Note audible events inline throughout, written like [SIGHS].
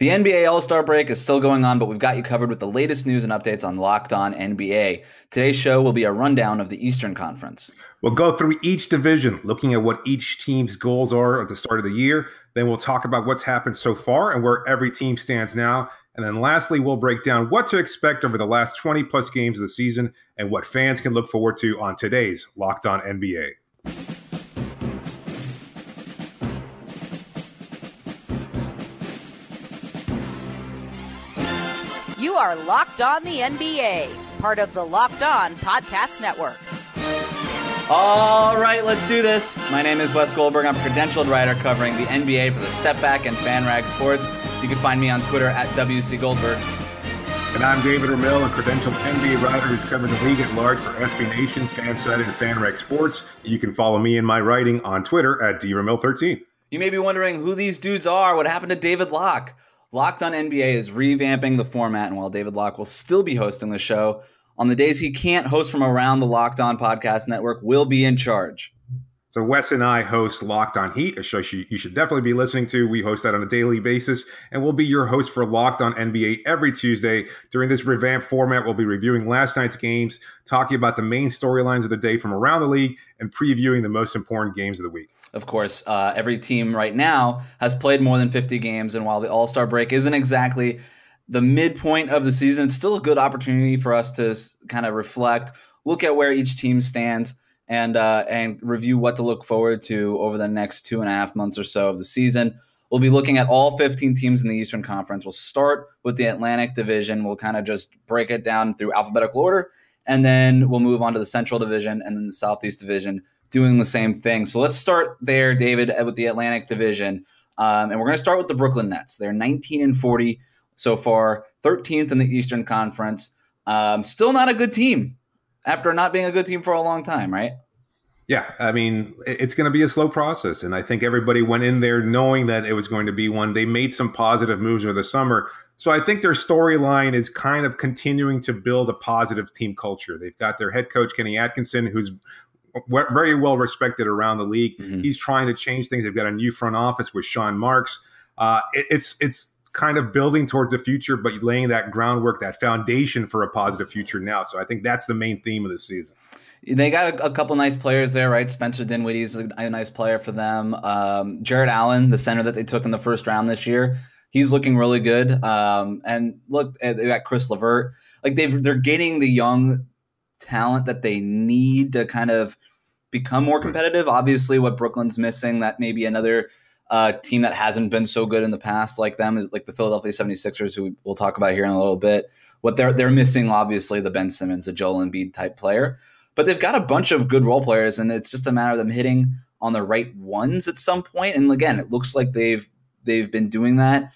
The NBA All Star break is still going on, but we've got you covered with the latest news and updates on Locked On NBA. Today's show will be a rundown of the Eastern Conference. We'll go through each division, looking at what each team's goals are at the start of the year. Then we'll talk about what's happened so far and where every team stands now. And then lastly, we'll break down what to expect over the last 20 plus games of the season and what fans can look forward to on today's Locked On NBA. Are Locked On the NBA, part of the Locked On Podcast Network. All right, let's do this. My name is Wes Goldberg. I'm a credentialed writer covering the NBA for the Step Back and FanRag Sports. You can find me on Twitter at WC Goldberg. And I'm David Ramil, a credentialed NBA writer who's covered the league at large for SB Nation, FanSided, and FanRag Sports. You can follow me in my writing on Twitter at DRamil13. You may be wondering who these dudes are. What happened to David Locke? Locked on NBA is revamping the format, and while David Locke will still be hosting the show, on the days he can't host from around the Locked On Podcast Network, will be in charge. So Wes and I host Locked On Heat, a show you should definitely be listening to. We host that on a daily basis, and we'll be your host for Locked On NBA every Tuesday. During this revamped format, we'll be reviewing last night's games, talking about the main storylines of the day from around the league, and previewing the most important games of the week. Of course, uh, every team right now has played more than 50 games, and while the All Star break isn't exactly the midpoint of the season, it's still a good opportunity for us to kind of reflect, look at where each team stands, and uh, and review what to look forward to over the next two and a half months or so of the season. We'll be looking at all 15 teams in the Eastern Conference. We'll start with the Atlantic Division. We'll kind of just break it down through alphabetical order, and then we'll move on to the Central Division and then the Southeast Division doing the same thing. So let's start there, David, with the Atlantic Division. Um, and we're going to start with the Brooklyn Nets. They're 19 and 40 so far, 13th in the Eastern Conference. Um, still not a good team after not being a good team for a long time, right? Yeah, I mean, it's going to be a slow process. And I think everybody went in there knowing that it was going to be one. They made some positive moves over the summer. So I think their storyline is kind of continuing to build a positive team culture. They've got their head coach, Kenny Atkinson, who's very well respected around the league. Mm-hmm. He's trying to change things. They've got a new front office with Sean Marks. Uh, it, it's it's kind of building towards the future, but laying that groundwork, that foundation for a positive future now. So I think that's the main theme of the season. They got a, a couple nice players there, right? Spencer Dinwiddie's a, a nice player for them. Um, Jarrett Allen, the center that they took in the first round this year, he's looking really good. Um, and look, they got Caris LeVert. Like they've they're getting the young talent that they need to kind of become more competitive. Obviously, what Brooklyn's missing, that maybe another uh, team that hasn't been so good in the past like them is like the Philadelphia 76ers, who we'll talk about here in a little bit. What they're they're missing, obviously, the Ben Simmons, the Joel Embiid type player, but they've got a bunch of good role players, and it's just a matter of them hitting on the right ones at some point. And again, it looks like they've they've been doing that.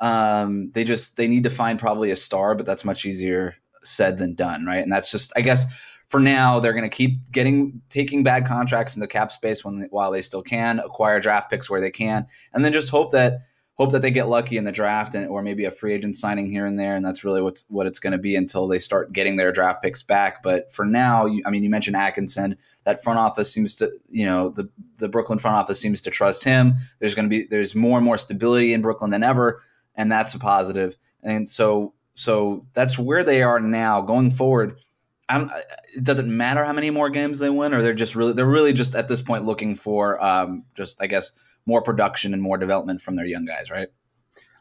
Um, they just they need to find probably a star, but that's much easier said than done, right? And that's just I guess for now, they're going to keep getting taking bad contracts in the cap space when while they still can acquire draft picks where they can, and then just hope that hope that they get lucky in the draft and or maybe a free agent signing here and there, and that's really what's what it's going to be until they start getting their draft picks back. But for now, you, I mean, you mentioned Atkinson. That front office seems to, you know, the the Brooklyn front office seems to trust him. There's going to be there's more and more stability in Brooklyn than ever, and that's a positive. And so so that's where they are now going forward it doesn't matter how many more games they win, or they're just really they're really just at this point looking for um, just I guess more production and more development from their young guys, right?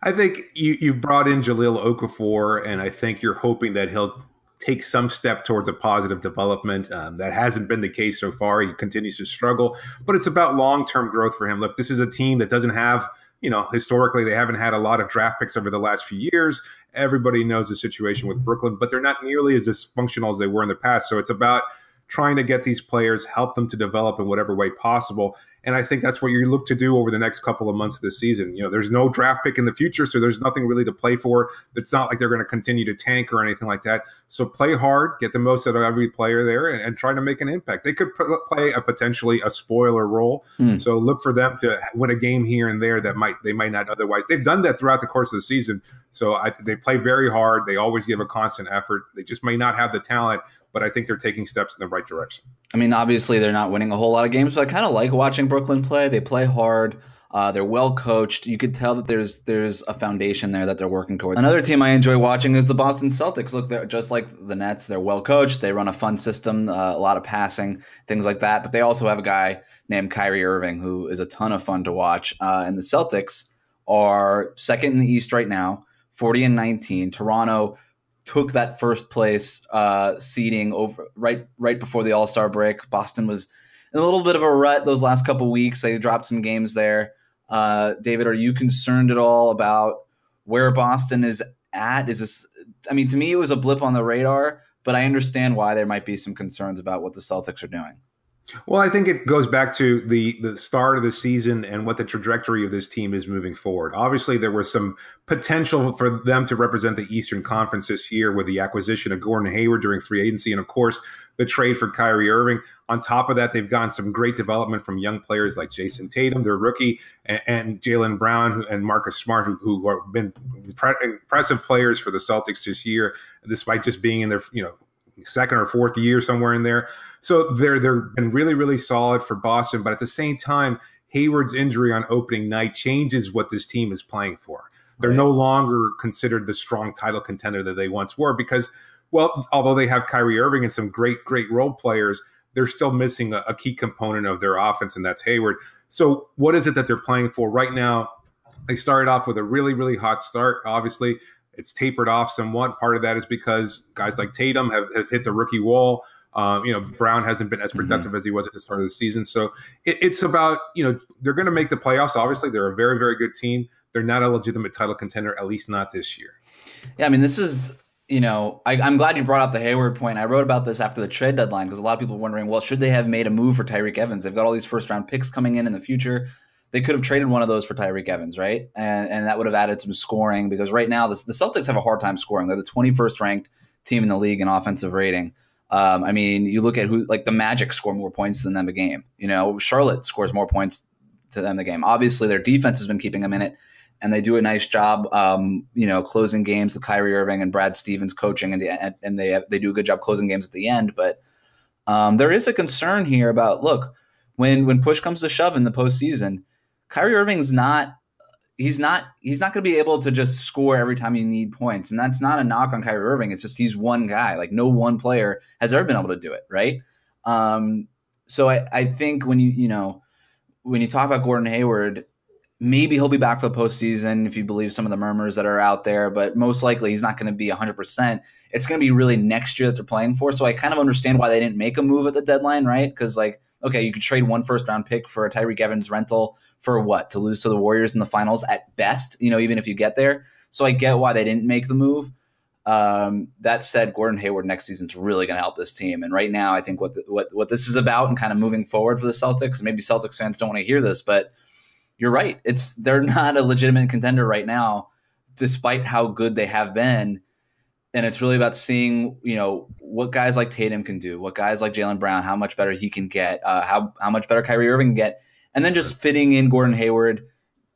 I think you you brought in Jahlil Okafor, and I think you're hoping that he'll take some step towards a positive development. Um, that hasn't been the case so far. He continues to struggle, but it's about long term growth for him. Look, this is a team that doesn't have you know, historically they haven't had a lot of draft picks over the last few years. Everybody knows the situation with Brooklyn, but they're not nearly as dysfunctional as they were in the past. So it's about trying to get these players, help them to develop in whatever way possible. And I think that's what you look to do over the next couple of months of the season. You know, there's no draft pick in the future, so there's nothing really to play for. It's not like they're going to continue to tank or anything like that. So play hard, get the most out of every player there, and, and try to make an impact. They could play a potentially a spoiler role. Mm. So look for them to win a game here and there that might they might not otherwise. They've done that throughout the course of the season. So I, they play very hard. They always give a constant effort. They just may not have the talent but I think they're taking steps in the right direction. I mean, obviously they're not winning a whole lot of games, but I kind of like watching Brooklyn play. They play hard. Uh, they're well coached. You could tell that there's there's a foundation there that they're working towards. Another team I enjoy watching is the Boston Celtics. Look, they're just like the Nets. They're well coached. They run a fun system, uh, a lot of passing, things like that. But they also have a guy named Kyrie Irving who is a ton of fun to watch. Uh, and the Celtics are second in the East right now, 40 and 19. Toronto took that first place uh, seeding over right right before the All Star break. Boston was in a little bit of a rut those last couple weeks. They dropped some games there. Uh, David, are you concerned at all about where Boston is at? Is this? I mean, to me, it was a blip on the radar, but I understand why there might be some concerns about what the Celtics are doing. Well, I think it goes back to the the start of the season and what the trajectory of this team is moving forward. Obviously, there was some potential for them to represent the Eastern Conference this year with the acquisition of Gordon Hayward during free agency, and of course, the trade for Kyrie Irving. On top of that, they've gotten some great development from young players like Jayson Tatum, their rookie, and, and Jaylen Brown and Marcus Smart, who, who have been impressive players for the Celtics this year, despite just being in their you know second or fourth year somewhere in there. So they're they've been really really solid for Boston, but at the same time, Hayward's injury on opening night changes what this team is playing for. They're right. no longer considered the strong title contender that they once were because, well, although they have Kyrie Irving and some great great role players, they're still missing a, a key component of their offense, and that's Hayward. So what is it that they're playing for right now? They started off with a really really hot start. Obviously, it's tapered off somewhat. Part of that is because guys like Tatum have, have hit the rookie wall. Um, you know, Brown hasn't been as mm-hmm. productive mm-hmm. as he was at the start of the season. So it, it's about, you know, they're going to make the playoffs. Obviously, they're a very, very good team. They're not a legitimate title contender, at least not this year. Yeah, I mean, this is, you know, I, am glad you brought up the Hayward point. I wrote about this after the trade deadline because a lot of people were wondering, well, should they have made a move for Tyreke Evans? They've got all these first round picks coming in in the future they could have traded one of those for Tyreke Evans, right? And and that would have added some scoring because right now the, the Celtics have a hard time scoring. They're the 21st ranked team in the league in offensive rating. Um, I mean, you look at who like the Magic score more points than them a game. You know, Charlotte scores more points to them the game. Obviously, their defense has been keeping them in it, and they do a nice job. Um, you know, closing games with Kyrie Irving and Brad Stevens coaching, and the and they they do a good job closing games at the end. But um, there is a concern here about look when when push comes to shove in the postseason Kyrie Irving's not he's not he's not going to be able to just score every time you need points and that's not a knock on Kyrie Irving it's just he's one guy like no one player has ever been able to do it right? Um, so I, I think when you you know when you talk about Gordon Hayward maybe he'll be back for the postseason if you believe some of the murmurs that are out there but most likely he's not going to be 100% it's going to be really next year that they're playing for so I kind of understand why they didn't make a move at the deadline right because like okay you could trade one first round pick for a Tyreke Evans rental for what to lose to the Warriors in the finals at best. You know, even if you get there. So I get why they didn't make the move. Um, that said, Gordon Hayward next season is really going to help this team. And right now, I think what the, what what this is about and kind of moving forward for the Celtics. Maybe Celtics fans don't want to hear this, but you're right. It's they're not a legitimate contender right now, despite how good they have been. And it's really about seeing, you know, what guys like Tatum can do, what guys like Jaylen Brown, how much better he can get, uh, how how much better Kyrie Irving can get, and then just fitting in Gordon Hayward,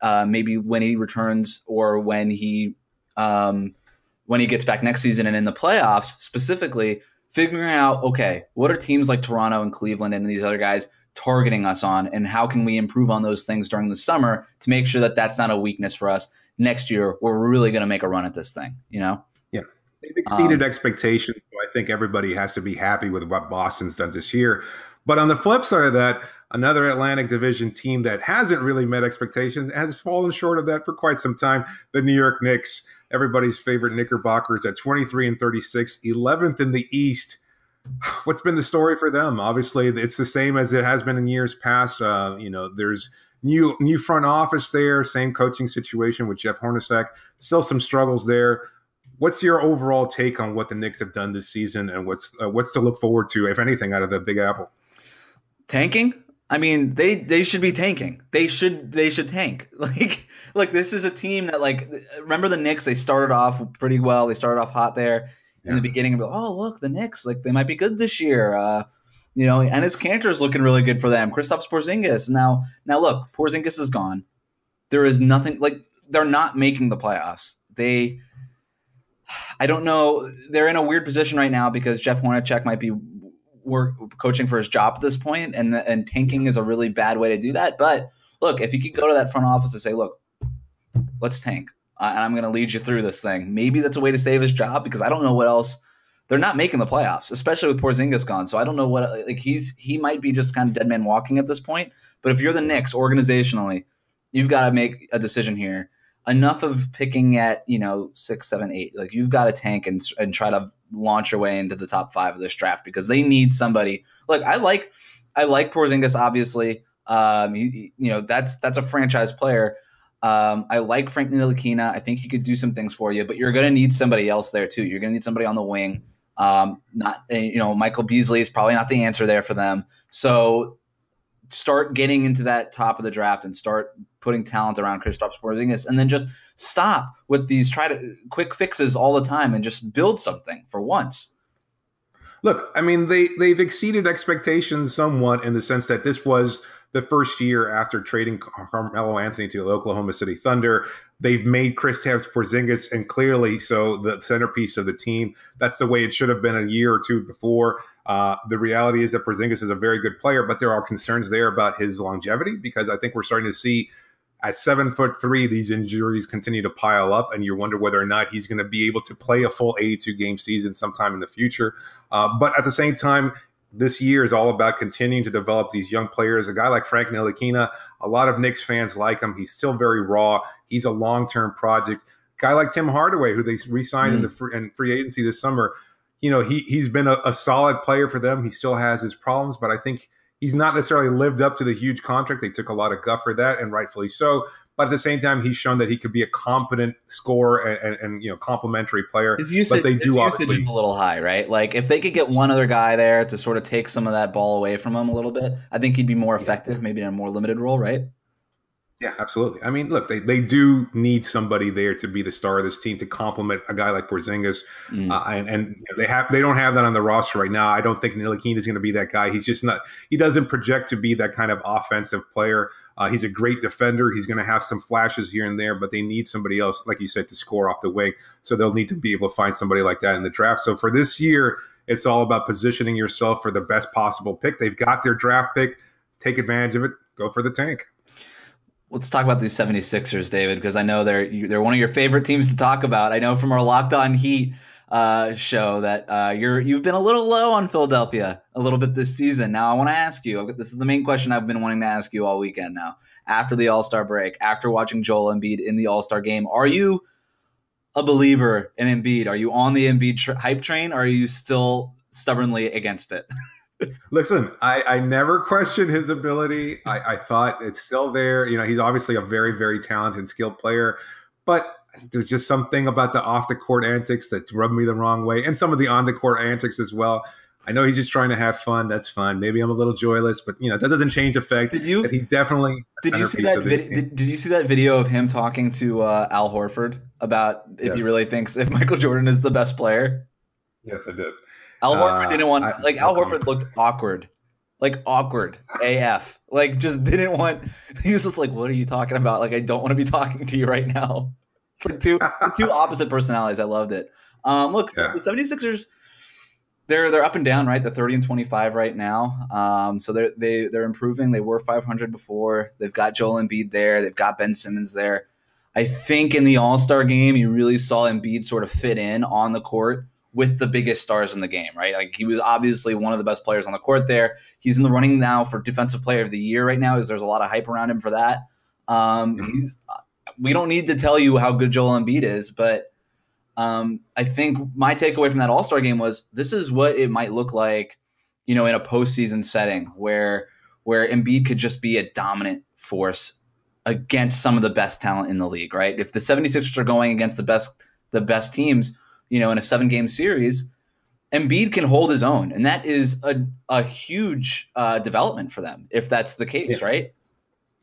uh, maybe when he returns or when he um, when he gets back next season and in the playoffs specifically, figuring out okay, what are teams like Toronto and Cleveland and these other guys targeting us on, and how can we improve on those things during the summer to make sure that that's not a weakness for us next year. We're really going to make a run at this thing, you know. Yeah, they've exceeded um, expectations. So I think everybody has to be happy with what Boston's done this year. But on the flip side of that, another Atlantic Division team that hasn't really met expectations has fallen short of that for quite some time. The New York Knicks, everybody's favorite Knickerbockers at 23 and 36, 11th in the East. What's been the story for them? Obviously, it's the same as it has been in years past. Uh, you know, there's new new front office there, same coaching situation with Jeff Hornacek. Still some struggles there. What's your overall take on what the Knicks have done this season, and what's uh, what's to look forward to, if anything, out of the Big Apple? Tanking? I mean, they they should be tanking. They should they should tank. [LAUGHS] Like like this is a team that like remember the Knicks. They started off pretty well. They started off hot there yeah. in the beginning. But oh look, the Knicks like they might be good this year. Uh, you know, Enes Kanter is looking really good for them. Kristaps Porzingis now now look, Porzingis is gone. There is nothing like they're not making the playoffs. They I don't know. They're in a weird position right now because Jeff Hornacek might be we're coaching for his job at this point, and and tanking is a really bad way to do that. But look, if he could go to that front office and say, look, let's tank, uh, and I'm going to lead you through this thing. Maybe that's a way to save his job because I don't know what else. They're not making the playoffs, especially with Porzingis gone. So I don't know what like he's he might be just kind of dead man walking at this point. But if you're the Knicks organizationally, you've got to make a decision here. Enough of picking at you know six, seven, eight. Like you've got to tank and and try to launch your way into the top five of this draft because they need somebody. Look, I like I like Porzingis. Obviously, um, he, you know that's that's a franchise player. Um, I like Frank Ntilikina. I think he could do some things for you, but you're going to need somebody else there too. You're going to need somebody on the wing. Um, not you know Michael Beasley is probably not the answer there for them. So start getting into that top of the draft and start putting talent around Kristaps Porzingis, and then just stop with these try to quick fixes all the time and just build something for once. Look, I mean they they've exceeded expectations somewhat in the sense that this was the first year after trading Carmelo Anthony to the Oklahoma City Thunder. They've made Kristaps Porzingis, and clearly so the centerpiece of the team. That's the way it should have been a year or two before. Uh, the reality is that Porzingis is a very good player, but there are concerns there about his longevity because I think we're starting to see at seven foot three, these injuries continue to pile up, and you wonder whether or not he's going to be able to play a full 82 game season sometime in the future. Uh, but at the same time, this year is all about continuing to develop these young players. A guy like Frank Ntilikina, a lot of Knicks fans like him. He's still very raw. He's a long term project. Guy like Tim Hardaway, who they re-signed mm. in the free, in free agency this summer, you know, he he's been a, a solid player for them. He still has his problems, but I think he's not necessarily lived up to the huge contract. They took a lot of guff for that, and rightfully so. But at the same time, he's shown that he could be a competent scorer and, and, and you know complementary player. His usage, but they do his usage is a little high, right? Like if they could get one other guy there to sort of take some of that ball away from him a little bit, I think he'd be more effective, maybe in a more limited role, right? Yeah, absolutely. I mean, look, they, they do need somebody there to be the star of this team to complement a guy like Porzingis, mm. uh, and, and they have they don't have that on the roster right now. I don't think Ntilikina is going to be that guy. He's just not. He doesn't project to be that kind of offensive player. Uh, he's a great defender. He's going to have some flashes here and there, but they need somebody else, like you said, to score off the wing. So they'll need to be able to find somebody like that in the draft. So for this year, it's all about positioning yourself for the best possible pick. They've got their draft pick. Take advantage of it. Go for the tank. Let's talk about these 76ers, David, because I know they're they're one of your favorite teams to talk about. I know from our Locked On Heat uh, show that uh, you're you've been a little low on Philadelphia a little bit this season. Now I want to ask you. This is the main question I've been wanting to ask you all weekend. Now after the All Star break, after watching Joel Embiid in the All Star game, are you a believer in Embiid? Are you on the Embiid hype train? Or are you still stubbornly against it? [LAUGHS] Listen, I, I never questioned his ability. I, I thought it's still there. You know, he's obviously a very, very talented, skilled player, but there's just something about the off the court antics that rubbed me the wrong way, and some of the on the court antics as well. I know he's just trying to have fun. That's fine. Maybe I'm a little joyless, but you know that doesn't change the fact did you, that he's definitely did you see that vid- did, did, you see that video of him talking to uh, Al Horford about if yes. he really thinks if Michael Jordan is the best player? Yes, I did. Al Horford uh, didn't want I, like Al Horford looked awkward, like awkward AF. Like just didn't want. He was just like, "What are you talking about? Like I don't want to be talking to you right now." It's [LAUGHS] like two two [LAUGHS] opposite personalities. I loved it. Um, look, yeah. the 76ers they're they're up and down, right? They're 30 and 25 right now. Um, so they're they they're improving. They were 500 before. They've got Joel Embiid there. They've got Ben Simmons there. I think in the All Star game, you really saw Embiid sort of fit in on the court with the biggest stars in the game, right? Like he was obviously one of the best players on the court there. He's in the running now for defensive player of the year right now. Is there's a lot of hype around him for that. Um, mm-hmm. he's, we don't need to tell you how good Joel Embiid is, but um, I think my takeaway from that All Star game was this is what it might look like, you know, in a postseason setting where where Embiid could just be a dominant force against some of the best talent in the league, right? If the 76ers are going against the best the best teams, you know, in a seven game series, Embiid can hold his own, and that is a a huge uh, development for them if that's the case, yeah. right?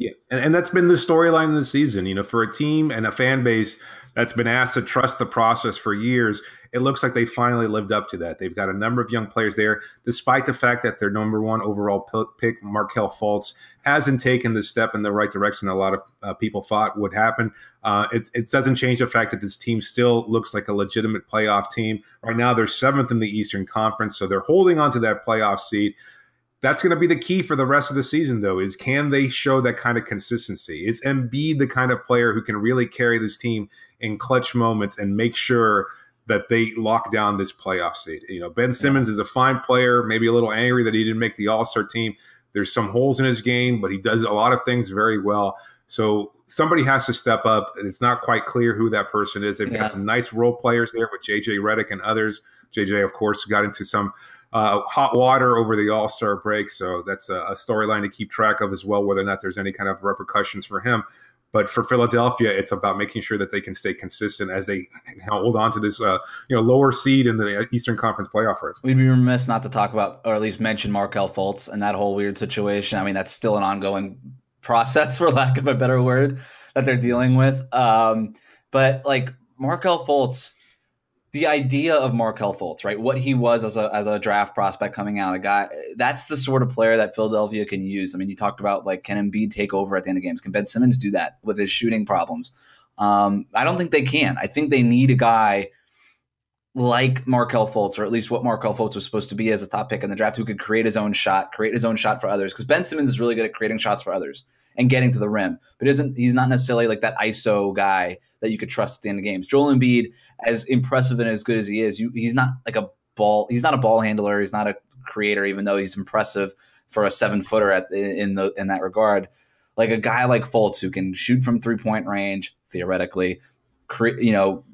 Yeah, and, and that's been the storyline of the season. You know, for a team and a fan base that's been asked to trust the process for years, it looks like they finally lived up to that. They've got a number of young players there, despite the fact that their number one overall pick, Markelle Fultz, hasn't taken the step in the right direction that a lot of uh, people thought would happen. Uh, it, it, doesn't change the fact that this team still looks like a legitimate playoff team. Right now, they're seventh in the Eastern Conference, so they're holding on to that playoff seat That's going to be the key for the rest of the season, though. Is can they show that kind of consistency? Is Embiid the kind of player who can really carry this team in clutch moments and make sure that they lock down this playoff seed? You know, Ben Simmons yeah. is a fine player, maybe a little angry that he didn't make the All Star team. There's some holes in his game, but he does a lot of things very well. So somebody has to step up. It's not quite clear who that person is. They've yeah. got some nice role players there with JJ Redick and others. JJ, of course, got into some uh, hot water over the All Star break, so that's a, a storyline to keep track of as well. Whether or not there's any kind of repercussions for him. But for Philadelphia, it's about making sure that they can stay consistent as they hold on to this, uh, you know, lower seed in the Eastern Conference playoff race. We'd be remiss not to talk about, or at least mention Markelle Fultz and that whole weird situation. I mean, that's still an ongoing [LAUGHS] process, for lack of a better word, that they're dealing with. Um, but like Markelle Fultz, the idea of Markelle Fultz, right? What he was as a as a draft prospect coming out, a guy that's the sort of player that Philadelphia can use. I mean, you talked about like can Embiid take over at the end of games? Can Ben Simmons do that with his shooting problems? Um, I don't think they can. I think they need a guy like Markelle Fultz, or at least what Markelle Fultz was supposed to be as a top pick in the draft, who could create his own shot, create his own shot for others. Because Ben Simmons is really good at creating shots for others and getting to the rim, but isn't he's not necessarily like that ISO guy that you could trust at the end of games. Joel Embiid, as impressive and as good as he is, you, he's not like a ball. He's not a ball handler. He's not a creator, even though he's impressive for a seven footer at in the in that regard. Like a guy like Fultz who can shoot from three point range theoretically, create you know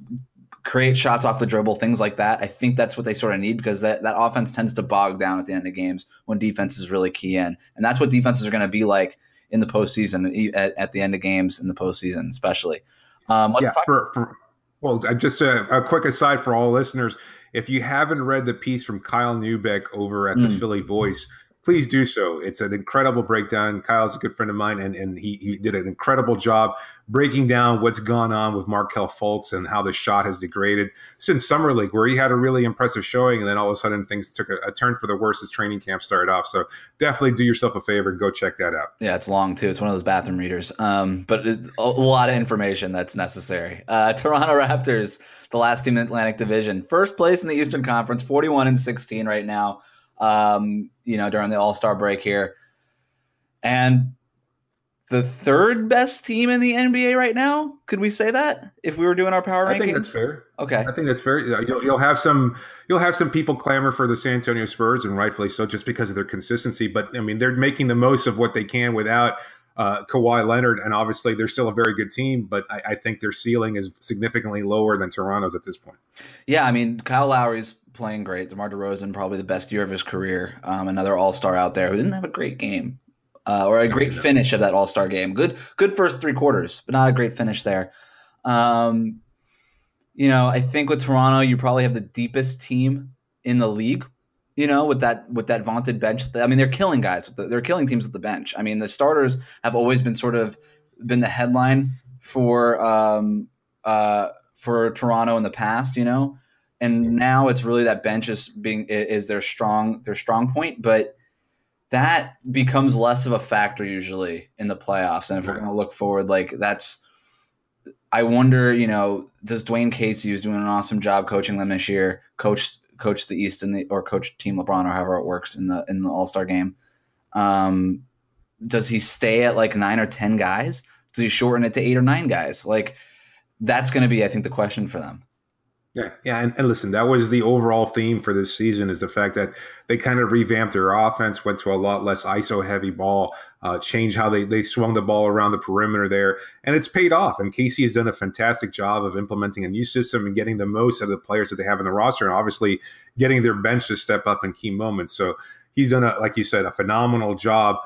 create shots off the dribble, things like that. I think that's what they sort of need because that, that offense tends to bog down at the end of games when defense is really key in. And that's what defenses are going to be like in the postseason, at, at the end of games in the postseason, especially. Um, let's yeah, talk- for, for, well, just a, a, quick aside for all listeners. If you haven't read the piece from Kyle Neubeck over at mm. the Philly Voice, please do so. It's an incredible breakdown. Kyle's a good friend of mine, and, and he, he did an incredible job breaking down what's gone on with Markelle Fultz and how the shot has degraded since Summer League, where he had a really impressive showing, and then all of a sudden things took a, a turn for the worse as training camp started off. So definitely do yourself a favor and go check that out. Yeah, it's long too. It's one of those bathroom readers, um, but a lot of information that's necessary. Uh, Toronto [LAUGHS] Raptors, the last team in the Atlantic Division, first place in the Eastern Conference, 41 and 16 right now um, you know, during the All Star break here. And the third best team in the NBA right now. Could we say that if we were doing our power rankings? I think that's fair. Okay, I think that's fair. You'll, you'll, have some you'll have some people clamor for the San Antonio Spurs, and rightfully so, just because of their consistency. But I mean, they're making the most of what they can without uh, Kawhi Leonard, and obviously they're still a very good team, but I, I, think their ceiling is significantly lower than Toronto's at this point. Yeah, I mean Kyle Lowry's playing great. DeMar DeRozan probably the best year of his career. Um, another All Star out there who didn't have a great game uh, or a great finish of that All Star game. Good, good first three quarters, but not a great finish there. Um, you know, I think with Toronto, you probably have the deepest team in the league you know, with that with that vaunted bench. I mean, they're killing guys. they're killing teams with the bench. I mean, the starters have always been sort of been the headline for um, uh, for Toronto in the past, you know, and now it's really that bench is being is their strong their strong point, but that becomes less of a factor usually in the playoffs. And if we're going to look forward, like that's. I wonder, you know, does Dwane Casey, who's doing an awesome job coaching them this year, coach coach the East in the or coach Team LeBron or however it works in the in the All Star game. Um, does he stay at like nine or ten guys? Does he shorten it to eight or nine guys? Like that's going to be, I think, the question for them. Yeah, yeah, and, and, listen, that was the overall theme for this season is the fact that they kind of revamped their offense, went to a lot less ISO heavy ball, uh, changed how they they swung the ball around the perimeter there, and it's paid off. And Casey has done a fantastic job of implementing a new system and getting the most out of the players that they have in the roster, and obviously getting their bench to step up in key moments. So he's done a, like you said, a phenomenal job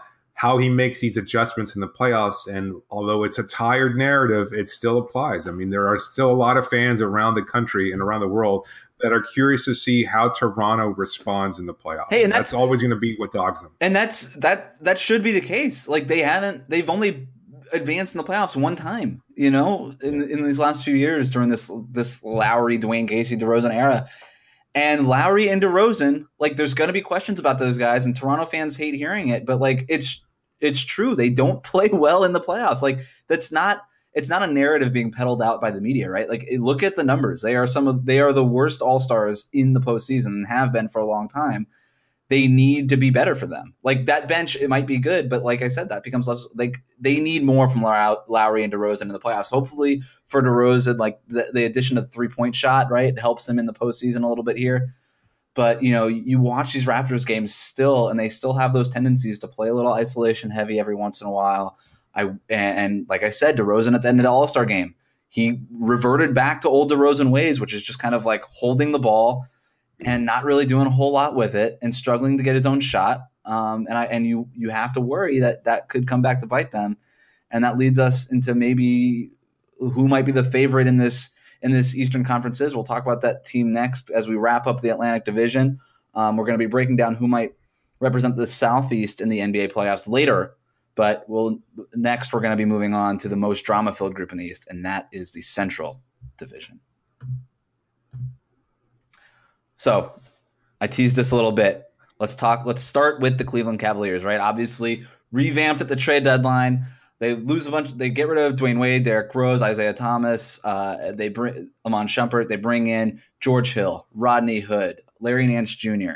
how he makes these adjustments in the playoffs. And although it's a tired narrative, it still applies. I mean, there are still a lot of fans around the country and around the world that are curious to see how Toronto responds in the playoffs. Hey, and that's, that's always going to be what dogs them. And that's that that should be the case. Like they haven't, they've only advanced in the playoffs one time. You know, in in these last few years during this this Lowry, Dwane Casey, DeRozan era. And Lowry and DeRozan, like, there's going to be questions about those guys, and Toronto fans hate hearing it, but like, it's it's true. They don't [LAUGHS] play well in the playoffs. Like that's not it's not a narrative being peddled out by the media, right? Like look at the numbers. They are some of they are the worst all stars in the postseason and have been for a long time. they need to be better for them. Like that bench, it might be good, but like I said, that becomes less like they need more from Lowry and DeRozan in the playoffs. Hopefully for DeRozan, like the, the addition of three point shot, right, helps him in the postseason a little bit here. But you know, you watch these Raptors games still, and they still have those tendencies to play a little isolation heavy every once in a while. I and, like I said, DeRozan at the end of the All Star game, he reverted back to old DeRozan ways, which is just kind of like holding the ball and not really doing a whole lot with it and struggling to get his own shot. Um, and I and you you have to worry that that could come back to bite them, and that leads us into maybe who might be the favorite in this in this Eastern Conference is. We'll talk about that team next as we wrap up the Atlantic Division. Um, we're going to be breaking down who might represent the Southeast in the NBA playoffs later. But we'll next we're going to be moving on to the most drama filled group in the East, and that is the Central Division. So I teased this a little bit. Let's talk. Let's start with the Cleveland Cavaliers, right? Obviously, revamped at the trade deadline. They lose a bunch. They get rid of Dwyane Wade, Derrick Rose, Isaiah Thomas. Uh, they bring Iman Shumpert. They bring in George Hill, Rodney Hood, Larry Nance Jr.,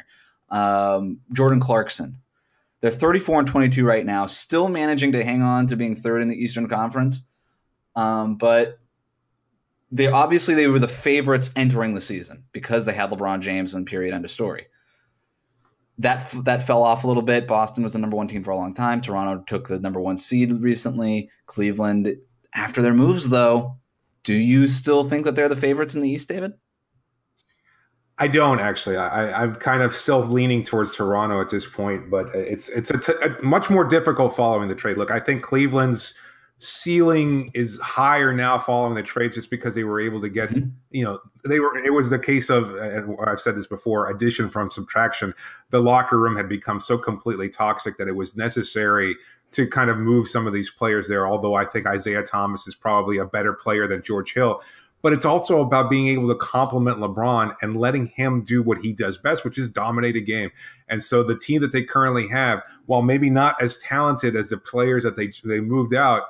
um, Jordan Clarkson. They're 34 and 22 right now, still managing to hang on to being third in the Eastern Conference. Um, but they obviously they were the favorites entering the season because they had LeBron James and period end of story. That that fell off a little bit. Boston was the number one team for a long time. Toronto took the number one seed recently. Cleveland, after their moves, though, do you still think that they're the favorites in the East, David? I don't actually. I, am kind of still leaning towards Toronto at this point, but it's it's a, t- a much more difficult following the trade. Look, I think Cleveland's ceiling is higher now following the trades just because they were able to get mm-hmm. you know they were it was a case of and I've said this before addition from subtraction the locker room had become so completely toxic that it was necessary to kind of move some of these players there although I think Isaiah Thomas is probably a better player than George Hill but it's also about being able to complement LeBron and letting him do what he does best, which is dominate a game. And so the team that they currently have, while maybe not as talented as the players that they they moved out,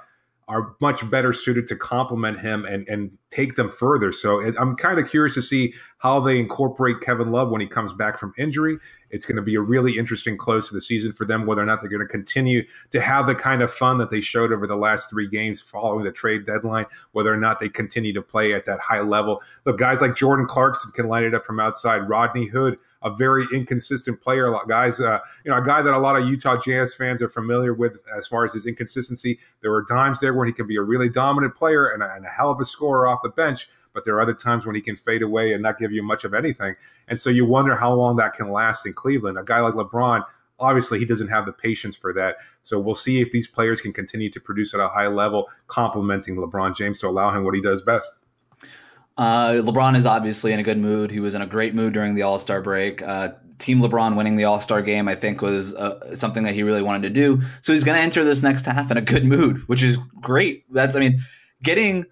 are much better suited to complement him and and take them further. So I'm kind of curious to see how they incorporate Kevin Love when he comes back from injury. It's going to be a really interesting close to the season for them, whether or not they're going to continue to have the kind of fun that they showed over the last three games following the trade deadline, whether or not they continue to play at that high level. Look, guys like Jordan Clarkson can light it up from outside. Rodney Hood a very inconsistent player. Guys, uh, you know, a guy that a lot of Utah Jazz fans are familiar with as far as his inconsistency. There were times there where he can be a really dominant player and a, and a hell of a scorer off the bench but there are other times when he can fade away and not give you much of anything. And so you wonder how long that can last in Cleveland. A guy like LeBron, obviously he doesn't have the patience for that. So we'll see if these players can continue to produce at a high level, complementing LeBron James to allow him what he does best. Uh, LeBron is obviously in a good mood. He was in a great mood during the All Star break. Uh, Team LeBron winning the All Star game, I think, was uh, something that he really wanted to do. So he's going to enter this next half in a good mood, which is great. That's, I mean, getting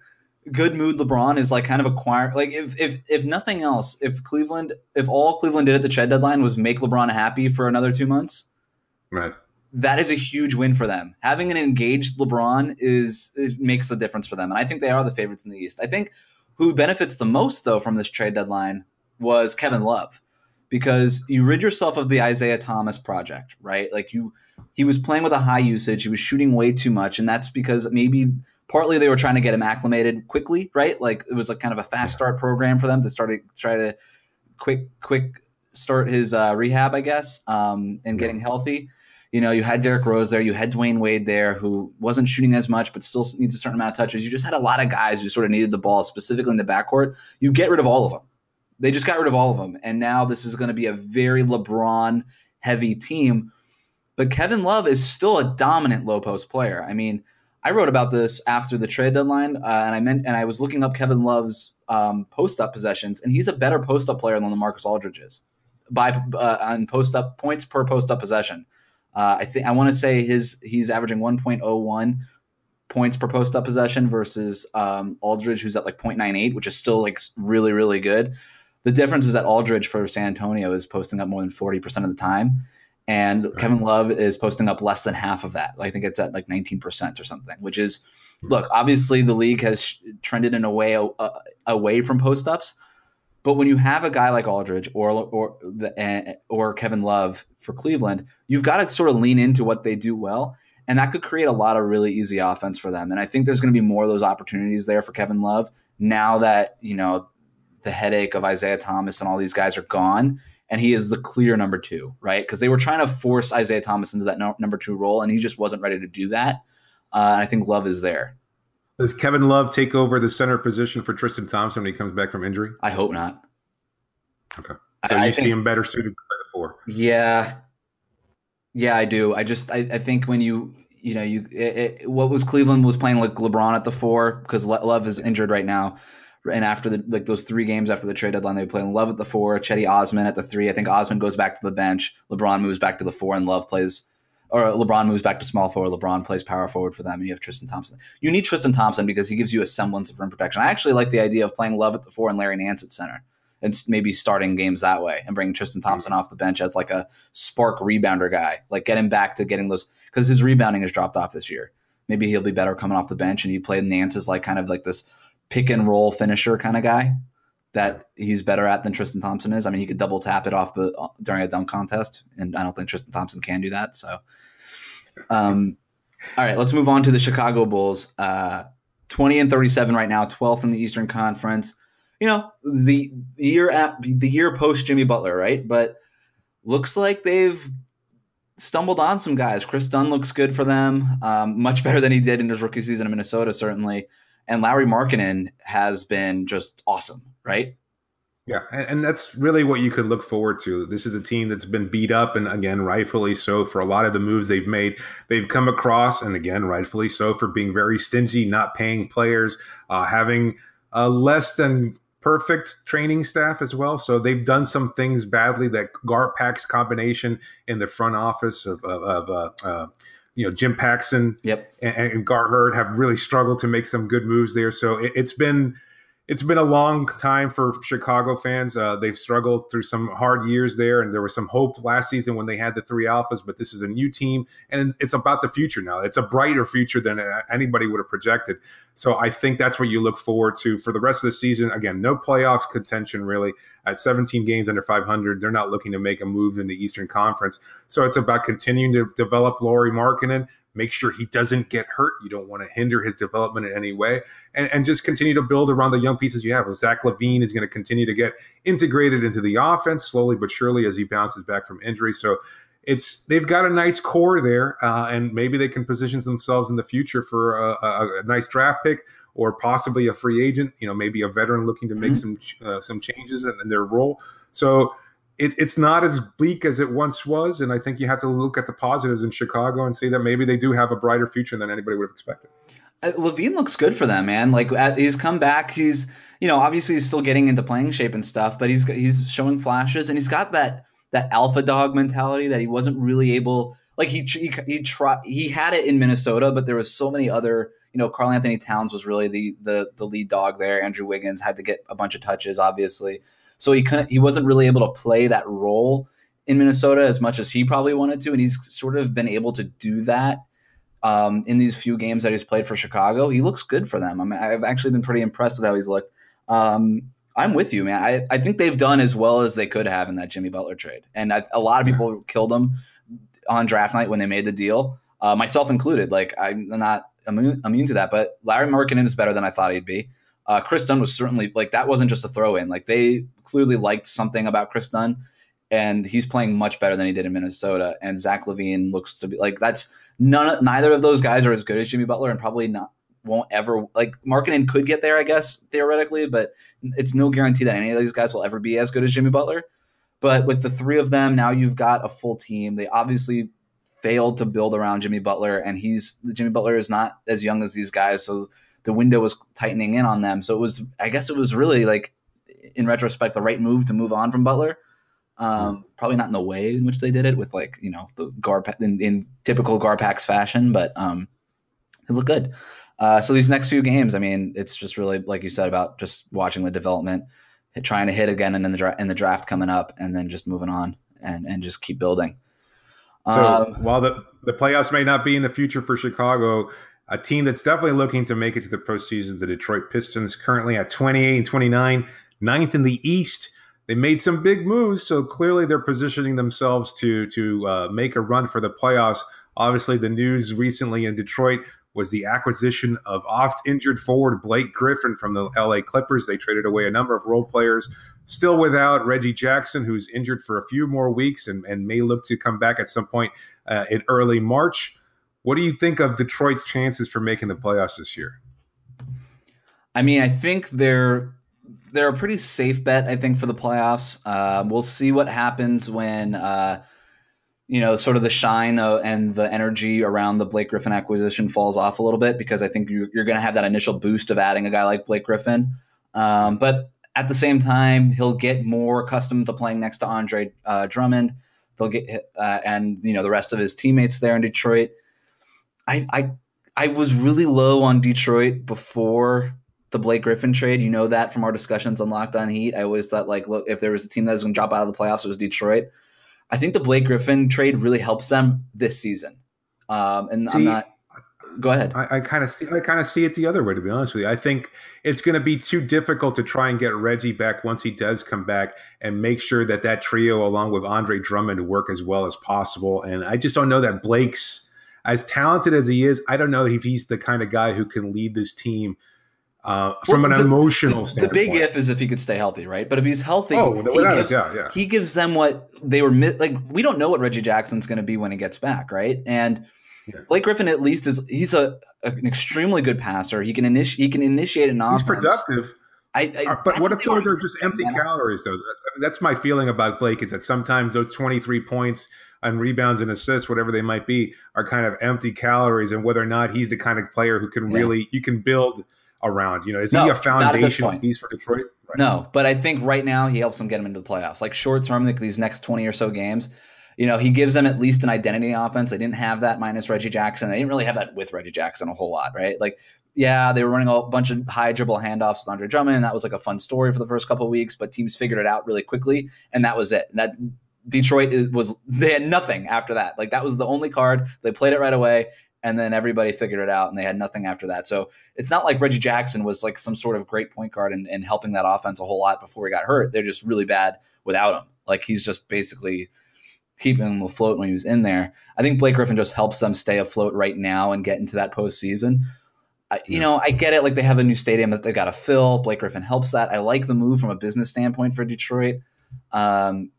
good mood LeBron is like kind of acquire like if if if nothing else, if Cleveland, if all Cleveland did at the trade deadline was make LeBron happy for another two months, right? That is a huge win for them. Having an engaged LeBron is it makes a difference for them, and I think they are the favorites in the East. I think who benefits the most, though, from this trade deadline was Kevin Love, because you rid yourself of the Isaiah Thomas project, right? Like you, he was playing with a high usage, he was shooting way too much, and that's because maybe partly they were trying to get him acclimated quickly, right? Like it was like kind of a fast start program for them to start to try to quick, quick start his uh, rehab, I guess, um, and getting healthy. You know, you had Derrick Rose there, you had Dwyane Wade there, who wasn't shooting as much, but still needs a certain amount of touches. You just had a lot of guys who sort of needed the ball, specifically in the backcourt. You get rid of all of them. They just got rid of all of them, and now this is going to be a very LeBron heavy team. But Kevin Love is still a dominant low post player. I mean, I wrote about this after the trade deadline, uh, and I meant, and I was looking up Kevin Love's um, post up possessions, and he's a better post up player than LaMarcus Aldridge is by uh, on post up points per post up possession. Uh, I think I want to say his he's averaging 1.01 points per post up possession versus um, Aldridge, who's at like 0.98, which is still like really really good. The difference is that Aldridge for San Antonio is posting up more than 40% of the time, and right. Kevin Love is posting up less than half of that. I think it's at like 19% or something, which is look. Obviously, the league has trended in a way uh, away from post ups, But when you have a guy like Aldridge or or the, eh, or Kevin Love for Cleveland, you've got to sort of lean into what they do well, and that could create a lot of really easy offense for them. And I think there's going to be more of those opportunities there for Kevin Love now that you know the headache of Isaiah Thomas and all these guys are gone, and he is the clear number two, right? Because they were trying to force Isaiah Thomas into that no, number two role, and he just wasn't ready to do that. Uh, I think Love is there. Does Kevin Love take over the center position for Tristan Thompson when he comes back from injury? I hope not. Okay. So I, you I see him better suited to play the four? Yeah. Yeah, I do. I just I, I think when you you know you it, it, what was Cleveland was playing like LeBron at the four because Love is injured right now, and after the like those three games after the trade deadline, they were playing Love at the four, Cedi Osman at the three. I think Osman goes back to the bench, LeBron moves back to the four, and Love plays or LeBron moves back to small forward. LeBron plays power forward for them, and you have Tristan Thompson. You need Tristan Thompson because he gives you a semblance of rim protection. I actually like the idea of playing Love at the four and Larry Nance at center, and maybe starting games that way and bringing Tristan Thompson mm. off the bench as like a spark rebounder guy, like get him back to getting those because his rebounding has dropped off this year. Maybe he'll be better coming off the bench, and you play Nance as like kind of like this pick and roll finisher kind of guy that he's better at than Tristan Thompson is. I mean, he could double tap it off the during a dunk contest, and I don't think Tristan Thompson can do that. So um, all right, let's move on to the Chicago Bulls. Uh, 20 and 37 right now, 12th in the Eastern Conference. You know, the year at the year post Jimmy Butler, right? But looks like they've stumbled on some guys. Kris Dunn looks good for them, um, much better than he did in his rookie season in Minnesota, certainly. And Lauri Markkanen has been just awesome, right? Yeah, and, and, that's really what you could look forward to. This is a team that's been beat up, and again, rightfully so, for a lot of the moves they've made. They've come across, and again, rightfully so, for being very stingy, not paying players, uh, having a less than perfect training staff as well. So they've done some things badly. That Garpax combination in the front office of, of, of uh, uh, you know Jim Paxson yep. and, and Gar Heard have really struggled to make some good moves there. So it, it's been it's been a long time for Chicago fans. Uh, they've struggled through some hard years there, and there was some hope last season when they had the three alphas. But this is a new team, and it's about the future now. It's a brighter future than anybody would have projected. So I think that's what you look forward to for the rest of the season. Again, no playoffs contention really. At 17 games under 500, they're not looking to make a move in the Eastern Conference. So it's about continuing to develop Lauri Markkanen, make sure he doesn't get hurt. You don't want to hinder his development in any way, and, and just continue to build around the young pieces you have. Zach LaVine is going to continue to get integrated into the offense slowly but surely as he bounces back from injury. So it's they've got a nice core there, uh, and maybe they can position themselves in the future for a, a, a, nice draft pick or possibly a free agent. You know, maybe a veteran looking to make mm-hmm. some uh, some changes in, in their role. So it, it's not as bleak as it once was. And I think you have to look at the positives in Chicago and see that maybe they do have a brighter future than anybody would have expected. Uh, LaVine looks good for them, man. Like he's come back. He's you know obviously he's still getting into playing shape and stuff, but he's he's showing flashes and he's got that that alpha dog mentality that he wasn't really able. Like he he he tried he had it in Minnesota, but there was so many other. You know, Karl-Anthony Towns was really the the the lead dog there. Andrew Wiggins had to get a bunch of touches, obviously. So he couldn't, he wasn't really able to play that role in Minnesota as much as he probably wanted to, and he's sort of been able to do that um, in these few games that he's played for Chicago. He looks good for them. I mean, I've actually been pretty impressed with how he's looked. Um, I'm with you, man. I, I think they've done as well as they could have in that Jimmy Butler trade, and I, a lot of people killed him on draft night when they made the deal, uh, myself included. Like I'm not immune, immune to that, but Larry Markkanen is better than I thought he'd be. Uh, Kris Dunn was certainly like that wasn't just a throw in. Like they clearly liked something about Kris Dunn, and he's playing much better than he did in Minnesota. And Zach LaVine looks to be like that's none. Of neither of those guys are as good as Jimmy Butler, and probably not won't ever like Markkanen could get there, I guess theoretically, but it's no guarantee that any of these guys will ever be as good as Jimmy Butler. But with the three of them, now you've got a full team. They obviously failed to build around Jimmy Butler, and he's Jimmy Butler is not as young as these guys, so the window was tightening in on them. So it was, I guess, it was really like, in retrospect, the right move to move on from Butler. Um, probably not in the way in which they did it with like you know the guard in, in typical Garpax fashion, but um, it looked good. Uh, so these next few games, I mean, it's just really like you said about just watching the development, trying to hit again and in the dra- in the draft coming up, and then just moving on and and just keep building. So um, while the the playoffs may not be in the future for Chicago, a team that's definitely looking to make it to the postseason, the Detroit Pistons, currently at 28 and 29, ninth in the East. They made some big moves, so clearly they're positioning themselves to to uh, make a run for the playoffs. Obviously, the news recently in Detroit was the acquisition of oft injured forward Blake Griffin from the LA Clippers. They traded away a number of role players. Still without Reggie Jackson, who's injured for a few more weeks and, and may look to come back at some point uh, in early March. What do you think of Detroit's chances for making the playoffs this year? I mean, I think they're they're a pretty safe bet. I think for the playoffs. Uh, we'll see what happens when uh, you know sort of the shine and the energy around the Blake Griffin acquisition falls off a little bit because I think you're, you're going to have that initial boost of adding a guy like Blake Griffin. Um, but at the same time, he'll get more accustomed to playing next to Andre uh, Drummond. They'll get uh, and you know the rest of his teammates there in Detroit. I, I I was really low on Detroit before the Blake Griffin trade. You know that from our discussions on Locked On Heat. I always thought like, look, if there was a team that was going to drop out of the playoffs, it was Detroit. I think the Blake Griffin trade really helps them this season. Um, and See, I'm not. Go ahead. I, I kind of see. I kind of see it the other way. To be honest with you, I think it's going to be too difficult to try and get Reggie back once he does come back, and make sure that that trio, along with Andre Drummond, work as well as possible. And I just don't know that Blake's as talented as he is, I don't know if he's the kind of guy who can lead this team uh, from well, an the, emotional the, standpoint. The big if is if he could stay healthy, right? But if he's healthy, oh, he, gives, yeah, yeah. he gives them what they were like. We don't know what Reggie Jackson's going to be when he gets back, right? And yeah. Blake Griffin at least is he's a, a, an extremely good passer. He can initiate he can initiate an offense. He's productive. I, I, uh, but what if those are just empty calories, though? I mean, that's my feeling about Blake is that sometimes those 23 points and rebounds and assists, whatever they might be, are kind of empty calories, and whether or not he's the kind of player who can yeah. really you can build around. You know, is no, he a foundation piece for Detroit? Right. No, but I think right now he helps them get them into the playoffs. Like short term, like these next twenty or so games, you know, he gives them at least an identity offense. They didn't have that minus Reggie Jackson. They didn't really have that with Reggie Jackson a whole lot, right? Like, yeah, they were running a bunch of high dribble handoffs with Andre Drummond. And that was like a fun story for the first couple weeks, but teams figured it out really quickly, and that was it. And that Detroit was they had nothing after that. Like that was the only card. They played it right away, and then everybody figured it out, and they had nothing after that. So it's not like Reggie Jackson was like some sort of great point guard and, and helping that offense a whole lot before he got hurt. They're just really bad without him. Like he's just basically keeping them afloat when he was in there. I think Blake Griffin just helps them stay afloat right now and get into that postseason. I, you know, I get it. Like they have a new stadium that they got to fill. Blake Griffin helps that. I like the move from a business standpoint for Detroit. Um,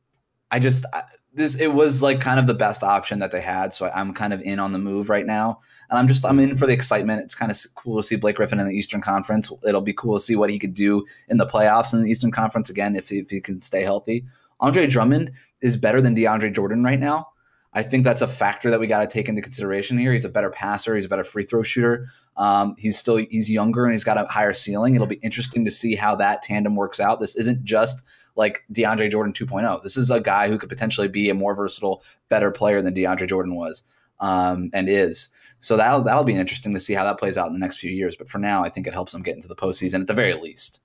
I just I, this it was like kind of the best option that they had, so I, am kind of in on the move right now, and I'm just I'm in for the excitement. It's kind of cool to see Blake Griffin in the Eastern Conference. It'll be cool to see what he could do in the playoffs in the Eastern Conference again if if he can stay healthy. Andre Drummond is better than DeAndre Jordan right now. I think that's a factor that we got to take into consideration here. He's a better passer. He's a better free throw shooter. Um, he's still he's younger and he's got a higher ceiling. It'll be interesting to see how that tandem works out. This isn't just like DeAndre Jordan 2.0. This is a guy who could potentially be a more versatile, better player than DeAndre Jordan was um, and is. So that'll that'll be interesting to see how that plays out in the next few years. But for now, I think it helps them get into the postseason at the very least.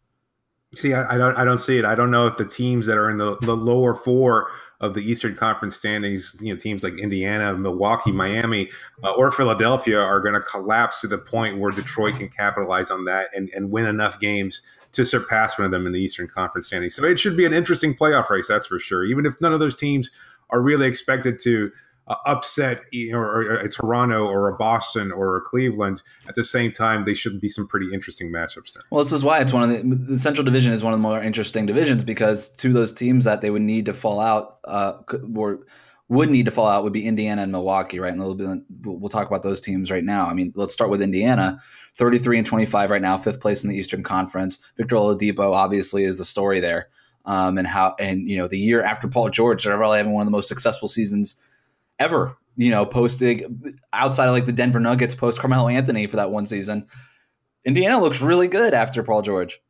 See, I, I don't I don't see it. I don't know if the teams that are in the, the lower four of the Eastern Conference standings, you know, teams like Indiana, Milwaukee, Miami, uh, or Philadelphia are going to collapse to the point where Detroit can capitalize on that and, and win enough games to surpass one of them in the Eastern Conference standings. So it should be an interesting playoff race, that's for sure. Even if none of those teams are really expected to uh, upset you know, or, or, a Toronto or a Boston or a Cleveland, at the same time, they should be some pretty interesting matchups there. Well, this is why it's one of the the Central Division is one of the more interesting divisions because two of those teams that they would need to fall out uh, or would need to fall out would be Indiana and Milwaukee, right? And we'll, we'll talk about those teams right now. I mean, let's start with Indiana. 33 and 25 right now, fifth place in the Eastern Conference. Victor Oladipo obviously is the story there. Um, and how, and you know, the year after Paul George, they're probably having one of the most successful seasons ever. You know, posting outside of like the Denver Nuggets post Carmelo Anthony for that one season. Indiana looks really good after Paul George.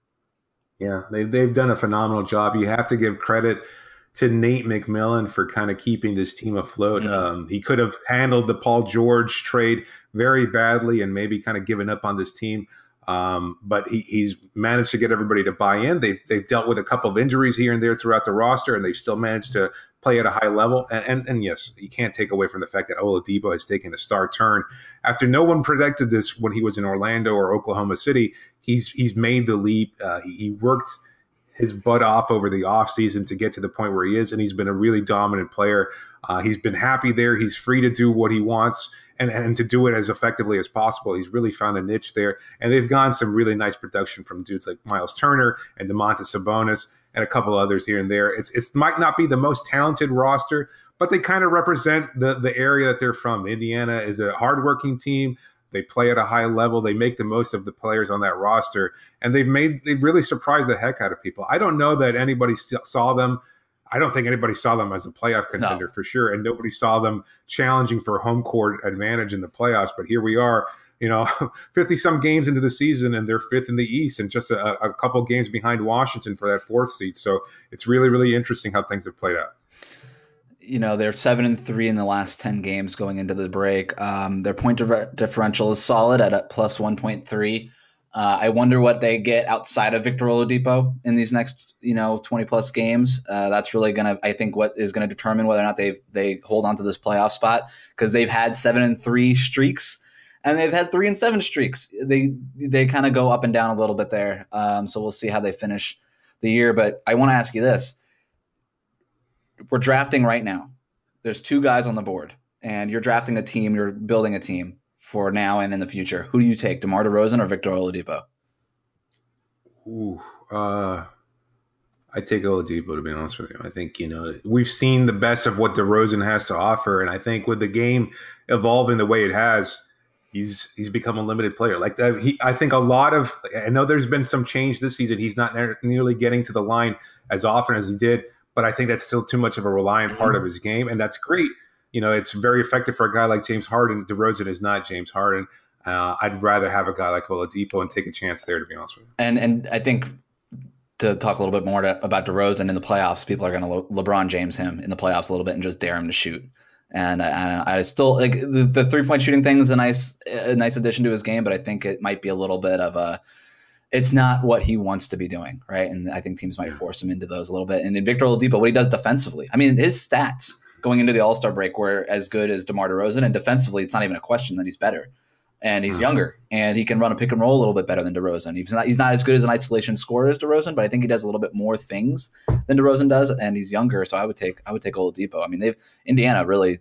Yeah, they've they've done a phenomenal job. You have to give credit to Nate McMillan for kind of keeping this team afloat. Mm-hmm. Um, he could have handled the Paul George trade very badly and maybe kind of given up on this team. Um, but he, he's managed to get everybody to buy in. They've, they've dealt with a couple of injuries here and there throughout the roster, and they've still managed to play at a high level. And, and, and yes, you can't take away from the fact that Oladipo has taken a star turn. After no one predicted this when he was in Orlando or Oklahoma City, he's he's made the leap. Uh, he, he worked – his butt off over the offseason to get to the point where he is, and he's been a really dominant player. Uh, he's been happy there. He's free to do what he wants and, and to do it as effectively as possible. He's really found a niche there. And they've gotten some really nice production from dudes like Miles Turner and Domantas Sabonis and a couple others here and there. It's it might not be the most talented roster, but they kind of represent the the area that they're from. Indiana is a hardworking team. They play at a high level. They make the most of the players on that roster, and they've made they've really surprised the heck out of people. I don't know that anybody saw them. I don't think anybody saw them as a playoff contender no. for sure, and nobody saw them challenging for home court advantage in the playoffs. But here we are, you know, [LAUGHS] fifty some games into the season, and they're fifth in the East, and just a, a couple games behind Washington for that fourth seat. So it's really, really interesting how things have played out you know they're seven and three in the last ten games going into the break. Um, their point differential is solid at a plus one point three. Uh, I wonder what they get outside of Victor Oladipo in these next, you know, twenty plus games. Uh, that's really gonna, I think, what is gonna determine whether or not they they hold on to this playoff spot because they've had seven and three streaks and they've had three and seven streaks. They they kind of go up and down a little bit there. Um, so we'll see how they finish the year. But I want to ask you this: we're drafting right now. There's two guys on the board, and you're drafting a team. You're building a team for now and in the future. Who do you take, DeMar DeRozan or Victor Oladipo? Ooh, uh, I take Oladipo to be honest with you. I think you know we've seen the best of what DeRozan has to offer, and I think with the game evolving the way it has, he's he's become a limited player. Like that, he I think a lot of I know there's been some change this season. He's not nearly getting to the line as often as he did but I think that's still too much of a reliant part of mm-hmm. his game, and that's great. You know, it's very effective for a guy like James Harden. DeRozan is not James Harden. Uh, I'd rather have a guy like Oladipo and take a chance there, to be honest with you. And and I think to talk a little bit more to, about DeRozan in the playoffs, people are going to Le- LeBron James him in the playoffs a little bit and just dare him to shoot. And I, I still like the, the three point shooting thing is a nice a nice addition to his game, but I think it might be a little bit of a it's not what he wants to be doing, right? And I think teams might force him into those a little bit. And in Victor Oladipo, what he does defensively, I mean, his stats going into the All Star break were as good as DeMar DeRozan, and defensively, it's not even a question that he's better. And he's mm-hmm. younger, and he can run a pick and roll a little bit better than DeRozan. He's not he's not as good as an isolation scorer as DeRozan, but I think he does a little bit more things than DeRozan does, and he's younger. So I would take I would take Oladipo. I mean, they've Indiana really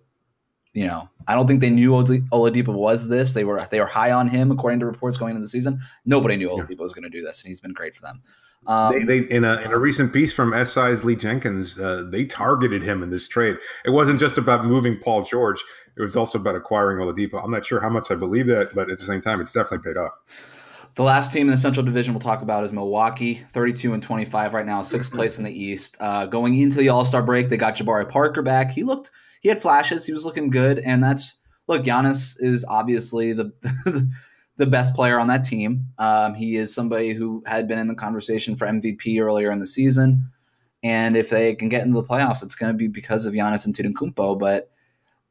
you know, I don't think they knew Oladipo was this. They were they were high on him according to reports going into the season. Nobody knew Oladipo was going to do this, and he's been great for them. Um, they, they, in a in a recent piece from SI's Lee Jenkins, uh, they targeted him in this trade. It wasn't just about moving Paul George; it was also about acquiring Oladipo. I'm not sure how much I believe that, but at the same time, it's definitely paid off. The last team in the Central Division we'll talk about is Milwaukee, 32 and 25 right now, sixth place in the East. Uh, going into the All Star break, they got Jabari Parker back. He looked he had flashes. He was looking good, and that's look. Giannis is obviously the [LAUGHS] the best player on that team. Um, he is somebody who had been in the conversation for MVP earlier in the season, and if they can get into the playoffs, it's going to be because of Giannis and Antetokounmpo. But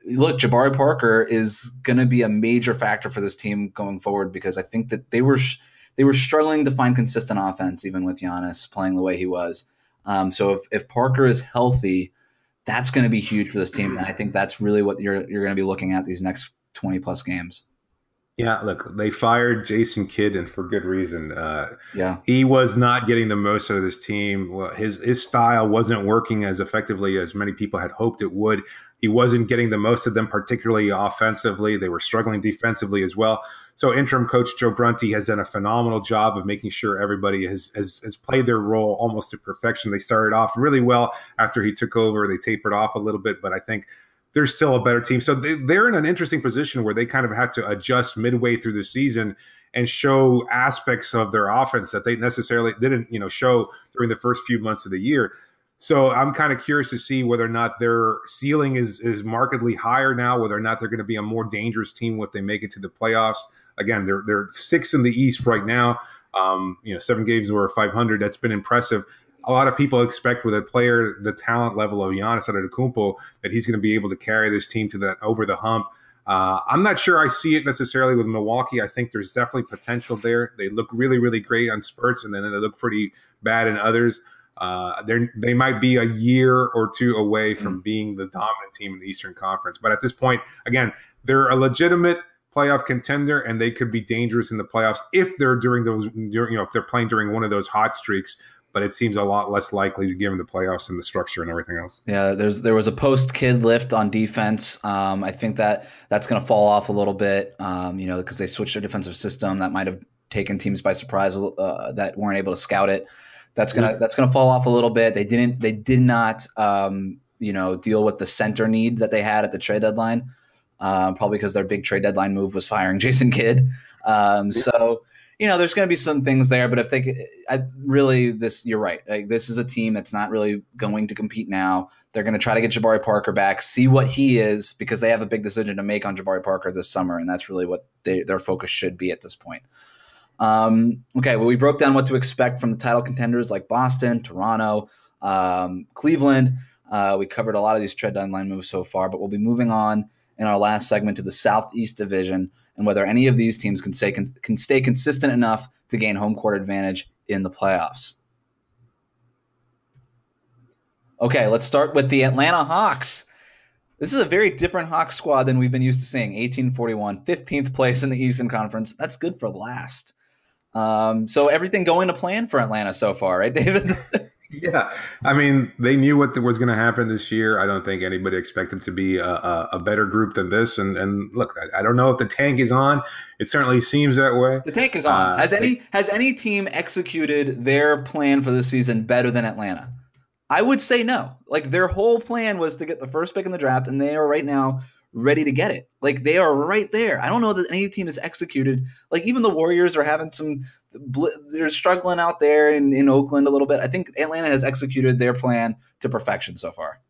look, Jabari Parker is going to be a major factor for this team going forward because I think that they were they were struggling to find consistent offense even with Giannis playing the way he was. Um, so if, if Parker is healthy, that's going to be huge for this team. And I think that's really what you're you're going to be looking at these next 20 plus games. Yeah, look, they fired Jason Kidd, and for good reason. Uh, yeah, he was not getting the most out of this team. Well, his his style wasn't working as effectively as many people had hoped it would. He wasn't getting the most of them, particularly offensively. They were struggling defensively as well. So interim coach Joe Prunty has done a phenomenal job of making sure everybody has, has, has played their role almost to perfection. They started off really well after he took over. They tapered off a little bit, but I think they're still a better team. So they, they're in an interesting position where they kind of had to adjust midway through the season and show aspects of their offense that they necessarily didn't, you know, show during the first few months of the year. So I'm kind of curious to see whether or not their ceiling is is markedly higher now, whether or not they're going to be a more dangerous team if they make it to the playoffs. Again, they're they're six in the East right now. Um, you know, seven games over 500. That's been impressive. A lot of people expect with a player the talent level of Giannis Antetokounmpo that he's going to be able to carry this team to that over the hump. Uh, I'm not sure I see it necessarily with Milwaukee. I think there's definitely potential there. They look really, really great on spurts, and then they look pretty bad in others. Uh, they they might be a year or two away from mm. being the dominant team in the Eastern Conference. But at this point, again, they're a legitimate playoff contender, and they could be dangerous in the playoffs if they're during those, during, you know, if they're playing during one of those hot streaks. but it seems a lot less likely given the playoffs and the structure and everything else. Yeah, there's there was a post Kidd lift on defense. Um, I think that that's going to fall off a little bit, um, you know, because they switched their defensive system. That might have taken teams by surprise uh, that weren't able to scout it. That's gonna yeah. that's gonna fall off a little bit. They didn't they did not um, you know deal with the center need that they had at the trade deadline. Um, probably because their big trade deadline move was firing [LAUGHS] Jason Kidd. Um, so you know, there's going to be some things there, but if they, I really, this, you're right. Like, this is a team that's not really going to compete now. They're going to try to get Jabari Parker back, see what he is, because they have a big decision to make on Jabari Parker this summer, and that's really what they, their focus should be at this point. Um, okay, well, we broke down what to expect from the title contenders like Boston, Toronto, um, Cleveland. Uh, we covered a lot of these trade deadline moves so far, but we'll be moving on in our last segment to the Southeast Division and whether any of these teams can stay can can stay consistent enough to gain home court advantage in the playoffs. Okay, let's start with the Atlanta Hawks. This is a very different Hawks squad than we've been used to seeing. 1841, 15th place in the Eastern Conference. That's good for last. Um, so everything going to plan for Atlanta so far, right, David? [LAUGHS] [LAUGHS] Yeah, I mean, they knew what was going to happen this year. I don't think anybody expected to be a, a, a, better group than this. And, and look, I, I, don't know if the tank is on. It certainly seems that way. The tank is on. Uh, has any has any team executed their plan for the season better than Atlanta? I would say no. Like their whole plan was to get the first pick in the draft, and they are right now ready to get it. Like they are right there. I don't know that any team has executed. Like even the Warriors are having some they're struggling out there in, in Oakland a little bit. I think Atlanta has executed their plan to perfection so far.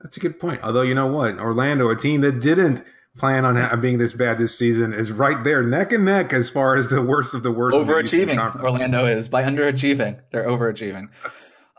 That's a good point. Although you know what, Orlando, a team that didn't plan on being this bad this season, is right there, neck and neck, as far as the worst of the worst. Overachieving, Orlando is by underachieving. They're overachieving.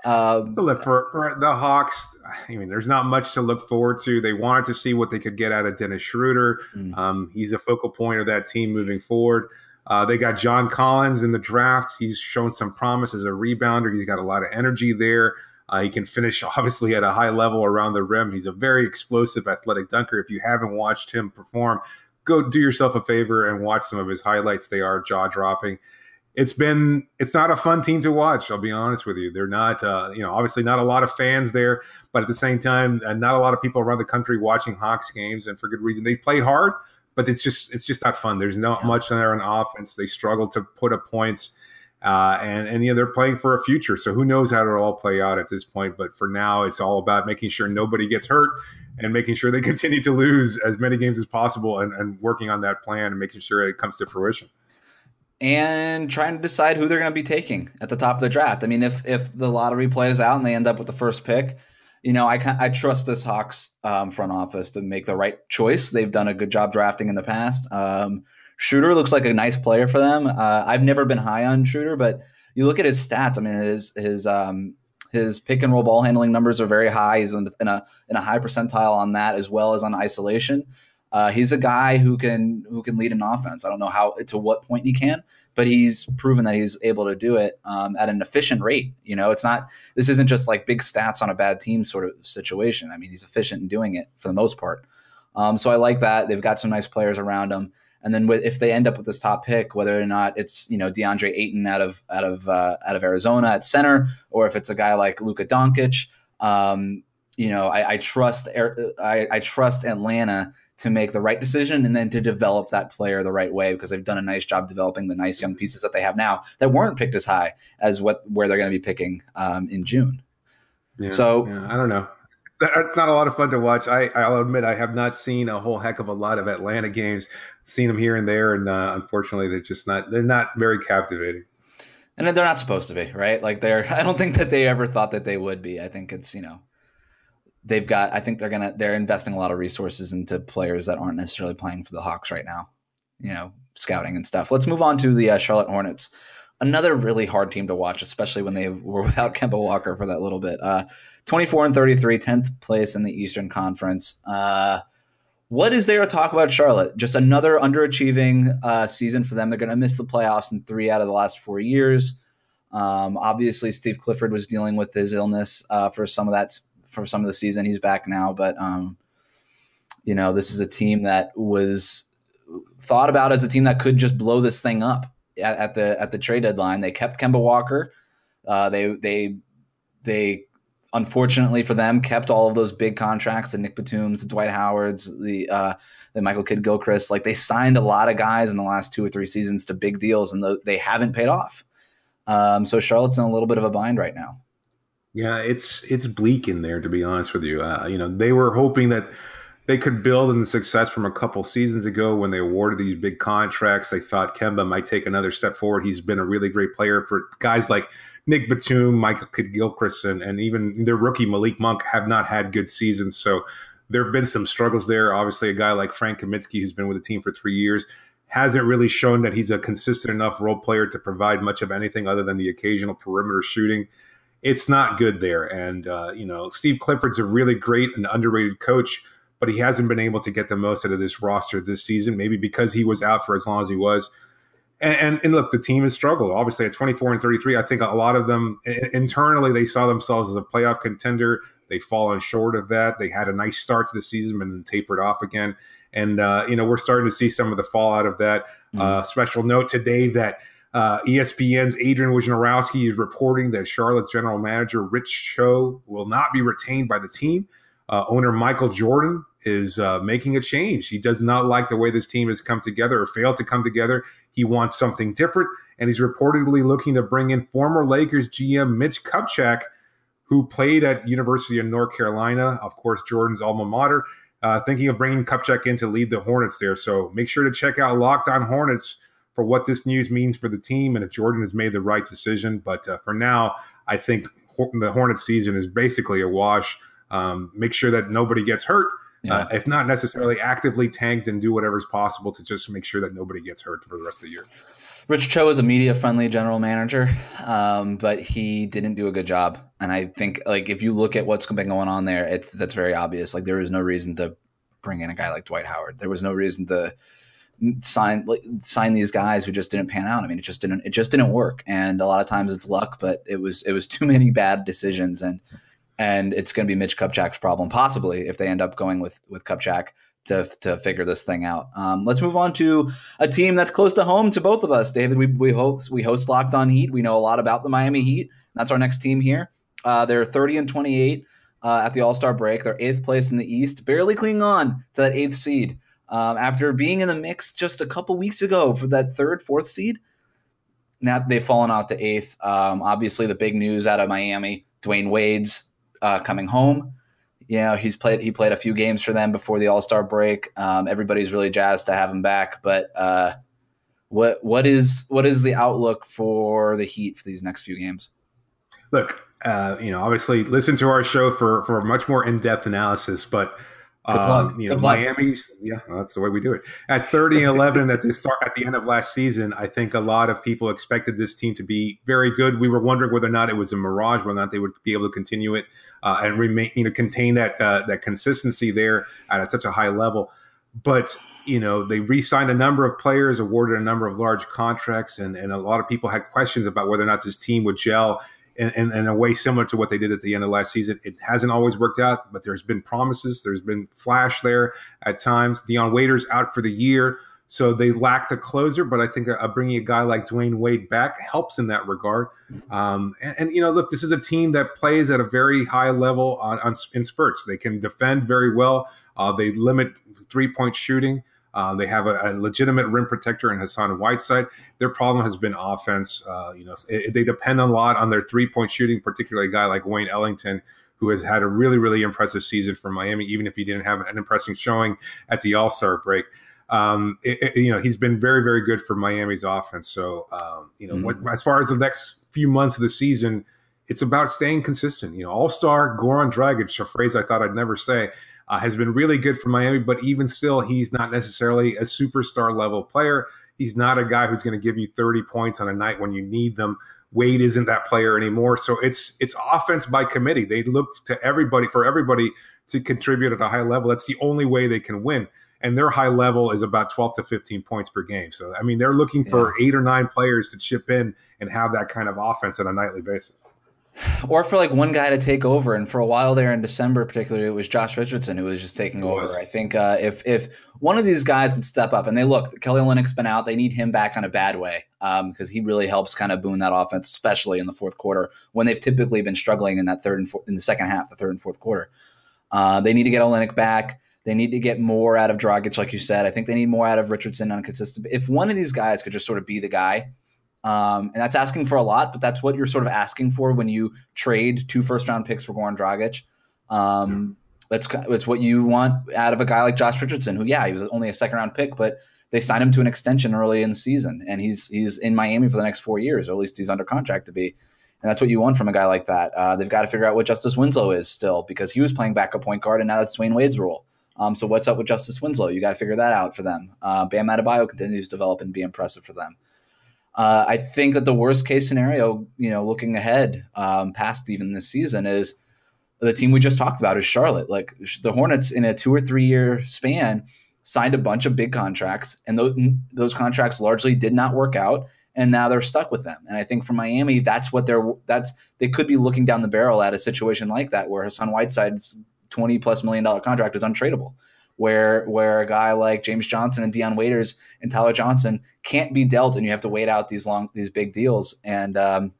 Um, look for, for, the Hawks. I mean, there's not much to look forward to. They wanted to see what they could get out of Dennis Schroeder. Mm. Um, he's a focal point of that team moving forward. Uh, they got John Collins in the draft. He's shown some promise as a rebounder. He's got a lot of energy there. Uh, he can finish [LAUGHS] obviously at a high level around the rim. He's a very explosive, athletic dunker. If you haven't watched him perform, go do yourself a favor and watch some of his highlights. They are jaw dropping. It's been it's not a fun team to watch. I'll be honest with you. They're not uh, you know obviously not a lot of fans there, but at the same time, uh, not a lot of people around the country watching Hawks games, and for good reason. They play hard but it's just it's just not fun. There's not yeah. much there on offense. They struggle to put up points, uh, and and you know they're playing for a future. So who knows how it'll all play out at this point? But for now, it's all about making sure nobody gets hurt and making sure they [LAUGHS] continue to lose as many games as possible, and, and working on that plan and making sure it comes to fruition. And trying to decide who they're going to be taking at the top of the draft. I mean, if if the lottery plays out and they end up with the first pick, you know, I I trust this Hawks um, front office to make the right choice. They've done a good job drafting in the past. Um, Schroeder looks like a nice player for them. Uh, I've never been high on Schroeder, but you look at his stats. I mean, his his um, his pick and roll ball handling numbers are very high. He's in a in a high percentile on that as well as on isolation. Uh, he's a guy who can who can lead an offense. I don't know how to what point he can, but he's proven that he's able to do it um, at an efficient rate. You know, it's not this isn't just like big stats on a bad team sort of situation. I mean, he's efficient in doing it for the most part. Um, so I like that. They've got some nice players around him. And then with, if they end up with this top pick, whether or not it's you know DeAndre Ayton out of out of uh, out of Arizona at center, or if it's a guy like Luka Doncic, um, you know I, I trust I, I trust Atlanta to make the right decision and then to develop that player the right way because they've done a nice job developing the nice young pieces that they have now that weren't picked as high as what where they're going to be picking um, in June. Yeah, so yeah, I don't know. It's not a lot of fun to watch. I, I'll admit I have not seen a whole heck of a lot of Atlanta games. Seen them here and there, and uh, unfortunately, they're just not. They're not very captivating. And they're not supposed to be, right? Like they're. [LAUGHS] I don't think that they ever thought that they would be. I think it's you know they've got I think they're gonna they're investing a lot of resources into players that aren't necessarily playing for the Hawks right now. You know, scouting and stuff. Let's move on to the uh, Charlotte Hornets. Another really hard team to watch, especially when they [LAUGHS] were without Kemba Walker for that little bit. Uh, 24 and 33, 10th place in the Eastern Conference. Uh, what is there to talk about Charlotte? Just another underachieving uh, season for them. They're going to miss the playoffs in three out of the last four years. Um, obviously, Steve Clifford was dealing with his illness uh, for some of that for some of the season. He's back now, but um, you know, this is a team that was thought about as a team that could just blow this thing up at, at the at the trade deadline. They kept Kemba Walker. Uh, they they they unfortunately for them kept all of those big contracts, the Nick Batums, the Dwight Howards, the uh, the Michael Kidd Gilchrist. Like they signed a lot of guys in the last two or three seasons to big deals, and the, they haven't paid off. Um, so Charlotte's in a little bit of a bind right now. Yeah, it's it's bleak in there to be honest with you. Uh, you know, they were hoping that they could build on the success from a couple seasons ago when they awarded these big contracts. They thought Kemba might take another step forward. He's been a really great player for guys like Nick Batum, Michael Kidd Gilchrist, and, and even their rookie Malik Monk have not had good seasons. So there have been some struggles there. Obviously, a guy like Frank Kaminsky, who's been with the team for three years, hasn't really shown that he's a consistent enough role player to provide much of anything other than the occasional perimeter shooting. It's not good there. And, uh, you know, Steve Clifford's a really great and underrated coach, but he hasn't been able to get the most out of this roster this season, maybe because he was out for as long as he was. And, and, and, look, the team has struggled. Obviously, at 24 and 33, I think a lot of them internally they saw themselves as a playoff contender. They've fallen short of that. They had a nice start to the season and then tapered off again. And, uh, you know, we're starting to see some of the fallout of that. Mm-hmm. Uh, special note today that uh, ESPN's Adrian Wojnarowski is reporting that Charlotte's general manager, Rich Cho, will not be retained by the team. Uh, owner Michael Jordan is uh, making a change. He does not like the way this team has come together or failed to come together. He wants something different. And he's reportedly looking to bring in former Lakers GM Mitch Kupchak – who played at University of North Carolina, of course, Jordan's alma mater. Uh, thinking of bringing Kupchak in to lead the Hornets there. So make sure to check out Locked On Hornets for what this news means for the team and if Jordan has made the right decision. But uh, for now, I think the Hornets season is basically a wash. Um, make sure that nobody gets hurt. Yeah. Uh, if not necessarily actively tanked and do whatever's possible to just make sure that nobody gets hurt for the rest of the year. Rich Cho is a media friendly general manager, um, but he didn't do a good job. And I think like if you look at what's been going on there, it's that's very obvious. Like there was no reason to bring in a guy like Dwight Howard. There was no reason to sign sign these guys who just didn't pan out. I mean, it just didn't it just didn't work. And a lot of times it's luck, but it was it was [LAUGHS] too many bad decisions and and it's going to be Mitch Kupchak's problem possibly if they end up going with with Kupchak to to figure this thing out. Um, let's move on to a team that's close to home to both of us, David. We we host we host Locked On Heat. We know a lot about the Miami Heat. That's our next team here. Uh, they're thirty and twenty eight uh, at the All Star break. They're eighth place in the East, barely clinging on to that eighth seed um, after being in the mix just a couple weeks ago for that third, fourth seed. Now they've fallen out to eighth. Um, obviously, the big news out of Miami: Dwyane Wade's uh, coming home you know he's played he played a few games for them before the All Star break. Um, everybody's really jazzed to have him back, but uh, what what is what is the outlook for the Heat for these next few games? Look, uh, you know, obviously, listen to our show for for much more in depth analysis, but um, you know, Miami's yeah, that's the way we do it. At 30 and 11 at the start at the end of last season, I think a lot of people expected this team to be very good. We were wondering whether or not it was a mirage, whether or not they would be able to continue it uh, and remain, you know, contain that uh, that consistency there at such a high level. But you know, they re-signed a number of players, awarded a number of large contracts, and, and a lot of people had questions about whether or not this team would gel in, in, in, a way similar to what they did at the end of last season. It hasn't always worked out, but there's been promises. There's been flash there at times. Dion Waiters out for the year. So they lacked a closer, but I think uh, bringing a guy like Dwyane Wade back helps in that regard. Um, and, and, you know, look, this is a team that plays at a very high level on, on in spurts. They can defend very well. Uh, they limit three point shooting. Uh, they have a, a, legitimate rim protector in Hassan Whiteside. Their problem has been offense. Uh, you know, it, they depend a lot on their three point shooting, particularly a guy like Wayne Ellington, who has had a really, really impressive season for Miami, even if he didn't have an impressive showing at the All Star break. Um, it, it, you know, he's been very, very good for Miami's offense. So, um, you know, mm-hmm. what, as far as the next few months of the season, it's about staying consistent. You know, All Star Goran Dragic, a phrase I thought I'd never say uh, has been really good for Miami, but even still, he's not necessarily a superstar level player. He's not a guy who's going to give you 30 points on a night when you need them. Wade isn't that player anymore. So it's it's offense by committee. They look to everybody for everybody to contribute at a high level. That's the only way they can win. And their high level is about 12 to 15 points per game. So I mean, they're looking for yeah. eight or nine players to chip in and have that kind of offense on a nightly basis. Or for like one guy to take over. And for a while there in December, particularly, it was Josh Richardson who was just taking over. I think uh, if if one of these guys could step up, and they look, Kelly Olynyk's been out, they need him back on a bad way because um, he really helps kind of boon that offense, especially in the fourth quarter when they've typically been struggling in that third and four, in the second half, the third and fourth quarter. Uh, they need to get Olynyk back. They need to get more out of Dragic, like you said. I think they need more out of Richardson on consistent. If one of these guys could just sort of be the guy um, and that's asking for a lot, but that's what you're sort of asking for when you trade two first round picks for Goran Dragic. Um, that's that's what you want out of a guy like Josh Richardson, who yeah, he was only a second round pick, but they signed him to an extension early in the season, and he's he's in Miami for the next four years, or at least he's under contract to be. And that's what you want from a guy like that. Uh, they've got to figure out what Justice Winslow is still because he was playing backup point guard, and now that's Dwyane Wade's role. Um, so what's up with Justice Winslow? You got to figure that out for them. Uh, Bam Adebayo continues to develop and be impressive for them. Uh, I think that the worst case scenario, you know, looking ahead um, past even this season, is the team we just talked about is Charlotte. Like the Hornets, in a two or three year span, signed a bunch of big contracts, and those those contracts largely did not work out, and now they're stuck with them. And I think for Miami, that's what they're that's they could be looking down the barrel at a situation like that where Hassan Whiteside's twenty plus million dollar contract is untradeable where where a guy like James Johnson and Dion Waiters and Tyler Johnson can't be dealt, and you have to wait out these long these big deals. And um,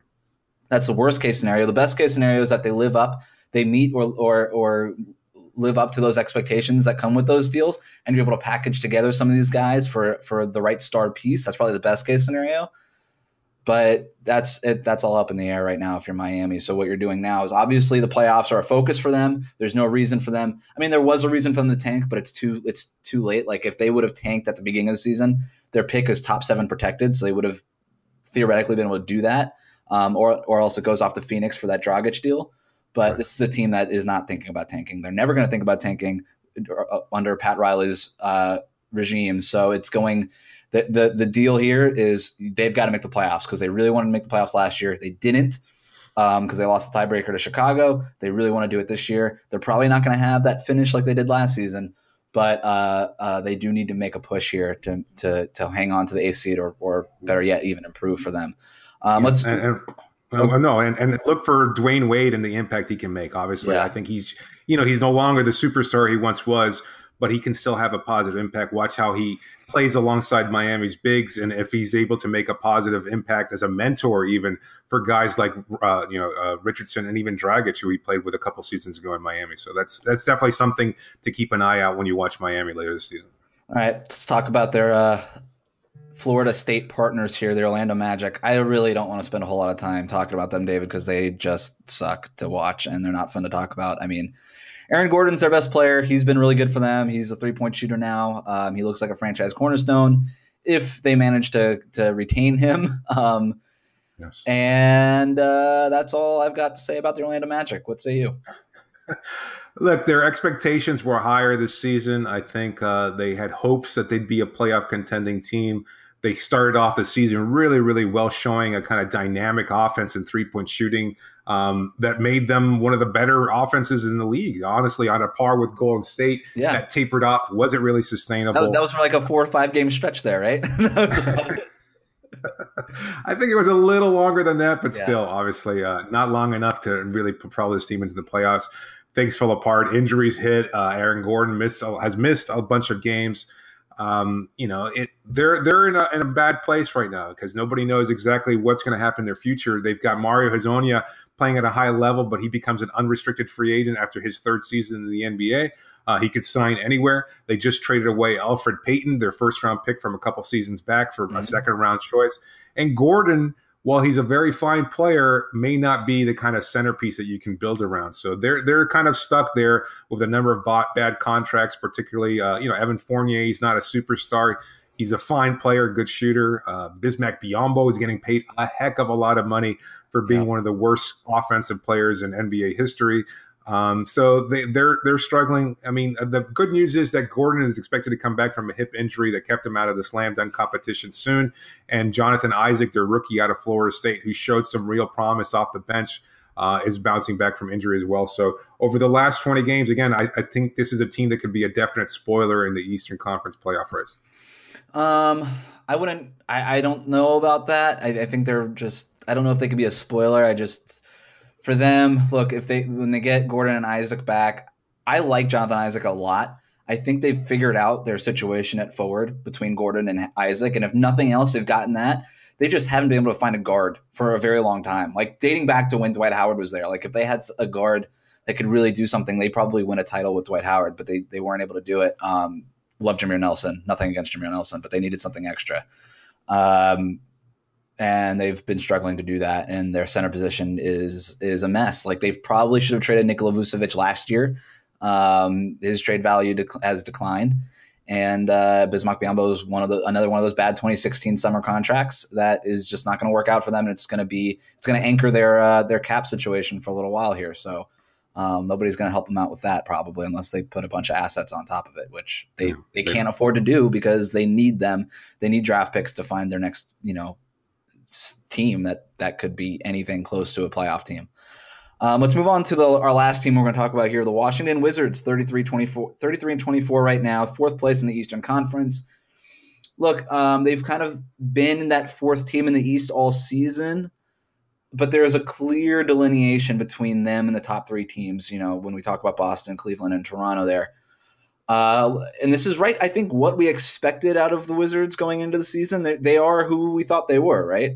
that's the worst case scenario. The best case scenario is that they live up, they meet or or or live up to those expectations that come with those deals, and you're able to package together some of these guys for for the right star piece. That's probably the best case scenario but that's it, that's all up in the air right now if you're Miami. So what you're doing now is obviously the playoffs are a focus for them. There's no reason for them. I mean, there was a reason for them to tank, but it's too it's too late. Like if they would have tanked at the beginning of the season, their pick is top seven protected, so they would have theoretically been able to do that. Um, or or else it goes off to Phoenix for that Dragic deal. But right. this is a team that is not thinking about tanking. They're never going to think about tanking uh, under Pat Riley's uh, regime. So it's going the, the the deal here is they've got to make the playoffs because they really wanted to make the playoffs last year. They didn't because um, they lost the tiebreaker to Chicago. They really want to do it this year. They're probably not going to have that finish like they did last season, but uh, uh, they do need to make a push here to to, to hang on to the eighth seed or, or better yet, even improve for them. Um, let's. And, and, well, no, and, and look for Dwyane Wade and the impact he can make. Obviously, yeah. I think he's you know he's no longer the superstar he once was but he can still have a positive impact. Watch how he plays alongside Miami's bigs, and if he's able to make a positive impact as a mentor, even for guys like uh, you know uh, Richardson and even Dragic, who he played with a couple seasons ago in Miami. So that's that's definitely something to keep an eye out when you watch Miami later this season. All right, let's talk about their uh, Florida State partners here, the Orlando Magic. I really don't want to spend a whole lot of time talking about them, David, because they just suck to watch and they're not fun to talk about. I mean Aaron Gordon's their best player. He's been really good for them. He's a three point shooter now. Um, he looks like a franchise cornerstone if they manage to to retain him. [LAUGHS] Um, yes. And uh, that's all I've got to say about the Orlando Magic. What say you? [LAUGHS] Look, their expectations were higher this season. I think uh, they had hopes that they'd be a playoff contending team. They started off the season really, really well, showing a kind of dynamic offense and three point shooting um, that made them one of the better offenses in the league. Honestly, on a par with Golden State. Yeah. That tapered off, wasn't really sustainable. That was, that was for like a four or five game stretch there, right? [LAUGHS] [LAUGHS] I think it was a little longer than that, but yeah. still, obviously, uh, not long enough to really propel this team into the playoffs. Things fell apart. Injuries hit. Uh, Aaron Gordon missed has missed a bunch of games um, you know, it, they're they're in a, in a bad place right now because nobody knows exactly what's going to happen in their future. They've got Mario Hezonja playing at a high level, but he becomes an unrestricted free agent after his third season in the NBA. Uh, he could sign anywhere. They just traded away Elfrid Payton, their first round pick from a couple seasons back, for mm-hmm. a second round choice. And Gordon while he's a very fine player, may not be the kind of centerpiece that you can build around. So they're they're kind of stuck there with a number of bad contracts, particularly uh, you know Evan Fournier. He's not a superstar. He's a fine player, good shooter. Uh, Bismack Biyombo is getting paid a heck of a lot of money for being yeah. one of the worst offensive players in NBA history. Um, so they, they're they're struggling. I mean, the good news is that Gordon is expected to come back from a hip injury that kept him out of the slam dunk competition soon. And Jonathan Isaac, their rookie out of Florida State, who showed some real promise off the bench, uh, is bouncing back from injury as well. So over the last 20 games, again, I, I, think this is a team that could be a definite spoiler in the Eastern Conference playoff race. Um, I wouldn't. I, I don't know about that. I, I think they're just. I don't know if they could be a spoiler. I just for them, look if they when they get Gordon and Isaac back, I like Jonathan Isaac a lot. I think they've figured out their situation at forward between Gordon and Isaac, and if nothing else, they've gotten that. They just haven't been able to find a guard for a very long time. Like dating back to when Dwight Howard was there. Like if they had a guard that could really do something, they probably win a title with Dwight Howard, but they they weren't able to do it. Um, love Jameer Nelson. Nothing against Jameer Nelson, but they needed something extra. Um, and they've been struggling to do that. And their center position is is a mess. Like they probably should have traded Nikola Vucevic last year. Um, his trade value dec- has declined, and uh, Bismack Biyombo is one of the another one of those bad 2016 summer contracts that is just not going to work out for them. And it's going to be it's going to anchor their uh, their cap situation for a little while here. So. Um, nobody's going to help them out with that probably unless they put a bunch of assets on top of it, which they, yeah, they can't afford to do because they need them. They need draft picks to find their next, you know, team that that could be anything close to a playoff team. Um, let's move on to the, our last team we're going to talk about here, the Washington Wizards, 33 24, 33 and 24 right now, fourth place in the Eastern Conference. Look, um, they've kind of been that fourth team in the East all season but there is a clear delineation between them and the top three teams. You know, when we talk about Boston, Cleveland, and Toronto, there. Uh, and this is right. I think what we expected out of the Wizards going into the season. They, they are who we thought they were, right?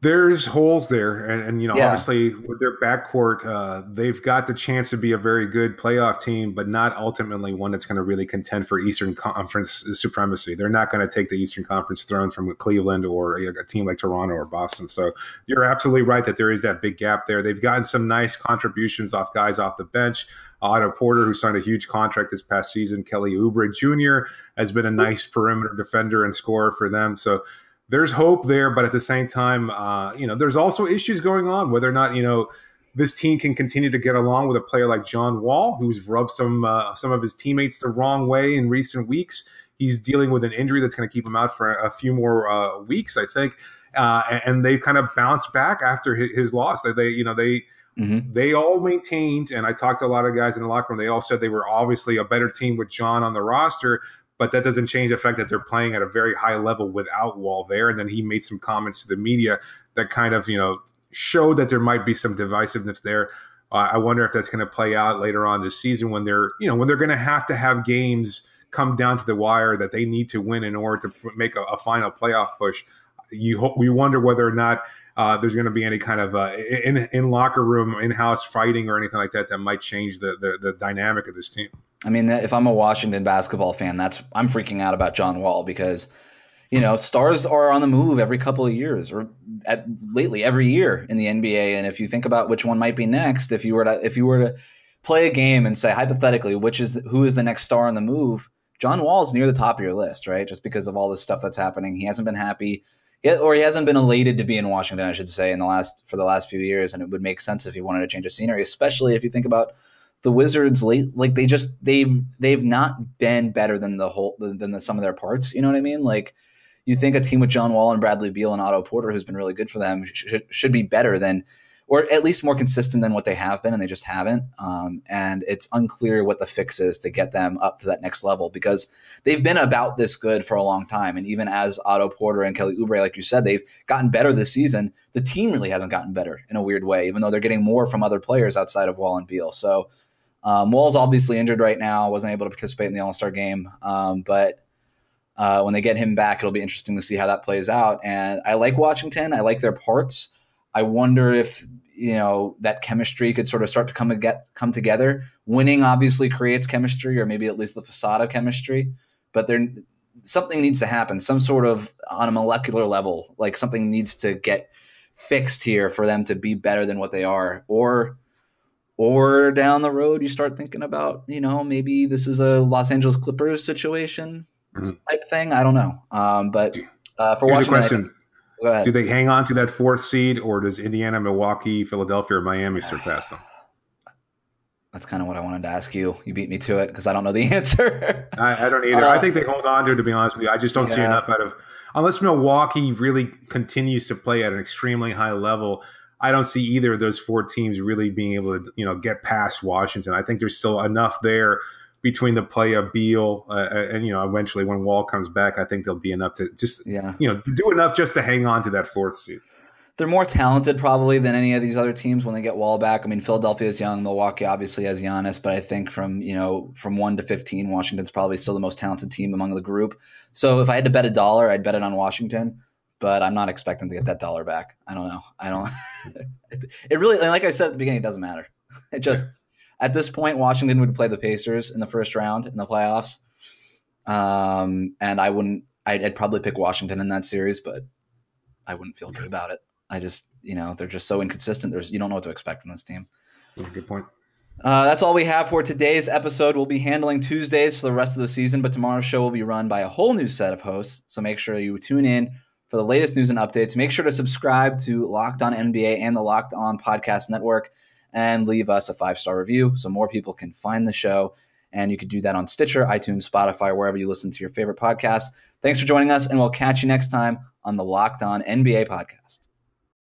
there's holes there, and, and you know, yeah. obviously with their backcourt, uh, they've got the chance to be a very good playoff team, but not ultimately one that's going to really contend for Eastern Conference supremacy. They're not going to take the Eastern Conference throne from Cleveland or a, a, team like Toronto or Boston. So you're absolutely right that there is that big gap there. They've gotten some nice contributions off guys off the bench. Otto Porter, who signed a huge contract this past season, Kelly Oubre Jr. has been a nice perimeter defender and scorer for them. So there's hope there, but at the same time, uh, you know, there's also issues going on. Whether or not you know this team can continue to get along with a player like John Wall, who's rubbed some uh, some of his teammates the wrong way in recent weeks. He's dealing with an injury that's going to keep him out for a few more uh, weeks, I think. Uh, and they kind of bounced back after his, his loss. They, they, you know, they mm-hmm. they all maintained, and I talked to a lot of guys in the locker room. They all said they were obviously a better team with John on the roster, but that doesn't change the fact that they're playing at a very high level without Wall there. And then he made some comments to the media that kind of, you know, showed that there might be some divisiveness there. Uh, I wonder if that's going to play out later on this season when they're, you know, when they're going to have to have games come down to the wire that they need to win in order to make a, a final playoff push. You hope we wonder whether or not uh, there's going to be any kind of uh, in in locker room in house fighting or anything like that that might change the, the the dynamic of this team. I mean, if I'm a Washington basketball fan, that's I'm freaking out about John Wall because you know stars are on the move every couple of years or at, lately every year in the NBA. And if you think about which one might be next, if you were to if you were to play a game and say hypothetically which is who is the next star on the move, John Wall is near the top of your list, right? Just because of all this stuff that's happening, he hasn't been happy. Or he hasn't been elated to be in Washington, I should say, in the last for the last few years, and it would make sense if he wanted to change of scenery, especially if you think about the Wizards late like they just they've they've not been better than the whole than the sum of their parts. You know what I mean? Like you think a team with John Wall and Bradley Beal and Otto Porter, who's been really good for them, should, should be better than or at least more consistent than what they have been, and they just haven't. Um, and it's unclear what the fix is to get them up to that next level because they've been about this good for a long time. And even as Otto Porter and Kelly Oubre, like you said, they've gotten better this season. The team really hasn't gotten better in a weird way, even though they're getting more from other players outside of Wall and Beal. So um, Wall's obviously injured right now, wasn't able to participate in the All Star game, um, but uh, when they get him back, it'll be interesting to see how that plays out. And I like Washington. I like their parts. I wonder if you know that chemistry could sort of start to come get come together. Winning obviously creates chemistry, or maybe at least the facade of chemistry. But there, something needs to happen. Some sort of on a molecular level, like something needs to get fixed here for them to be better than what they are, or or down the road you start thinking about you know maybe this is a los angeles clippers situation mm-hmm. type thing i don't know um, but uh, for Here's question do they hang on to that fourth seed or does indiana milwaukee philadelphia or miami surpass them [SIGHS] that's kind of what I wanted to ask you. You beat me to it because I don't know the [LAUGHS] answer. I, I, don't either. Uh, I think they hold on to it. To be honest with you, I just don't yeah. see enough out of unless Milwaukee really continues to play at an extremely high level. I don't see either of those four teams really being able to, you know, get past Washington. I think there's still enough there between the play of Beal uh, uh, and you know eventually when Wall comes back, I think there'll be enough to just yeah. you know do enough just to hang on to that fourth seed. they're more talented probably than any of these other teams when they get Wall back. I mean, Philadelphia is young, Milwaukee obviously has Giannis, but I think from you know from one to fifteen, Washington's probably still the most talented team among the group. So if I had to bet a dollar, I'd bet it on Washington. But I'm not expecting to get that dollar back. I don't know. I don't. [LAUGHS] it really, like I said at the beginning, it doesn't matter. [LAUGHS] It just. At this point, Washington would play the Pacers in the first round in the playoffs, um, and I wouldn't. I'd, I'd probably pick Washington in that series, but I wouldn't feel good about it. I just, you know, they're just so inconsistent. There's you don't know what to expect from this team. Good point. Uh, that's all we have for today's episode. We'll be handling Tuesdays for the rest of the season, but tomorrow's show will be run by a whole new set of hosts. So make sure you tune in for the latest news and updates. Make sure to subscribe to Locked On NBA and the Locked On Podcast Network and leave us a five star review so more people can find the show. And you could do that on Stitcher, iTunes, Spotify, wherever you listen to your favorite podcast. Thanks for joining us, and we'll catch you next time on the Locked On NBA podcast.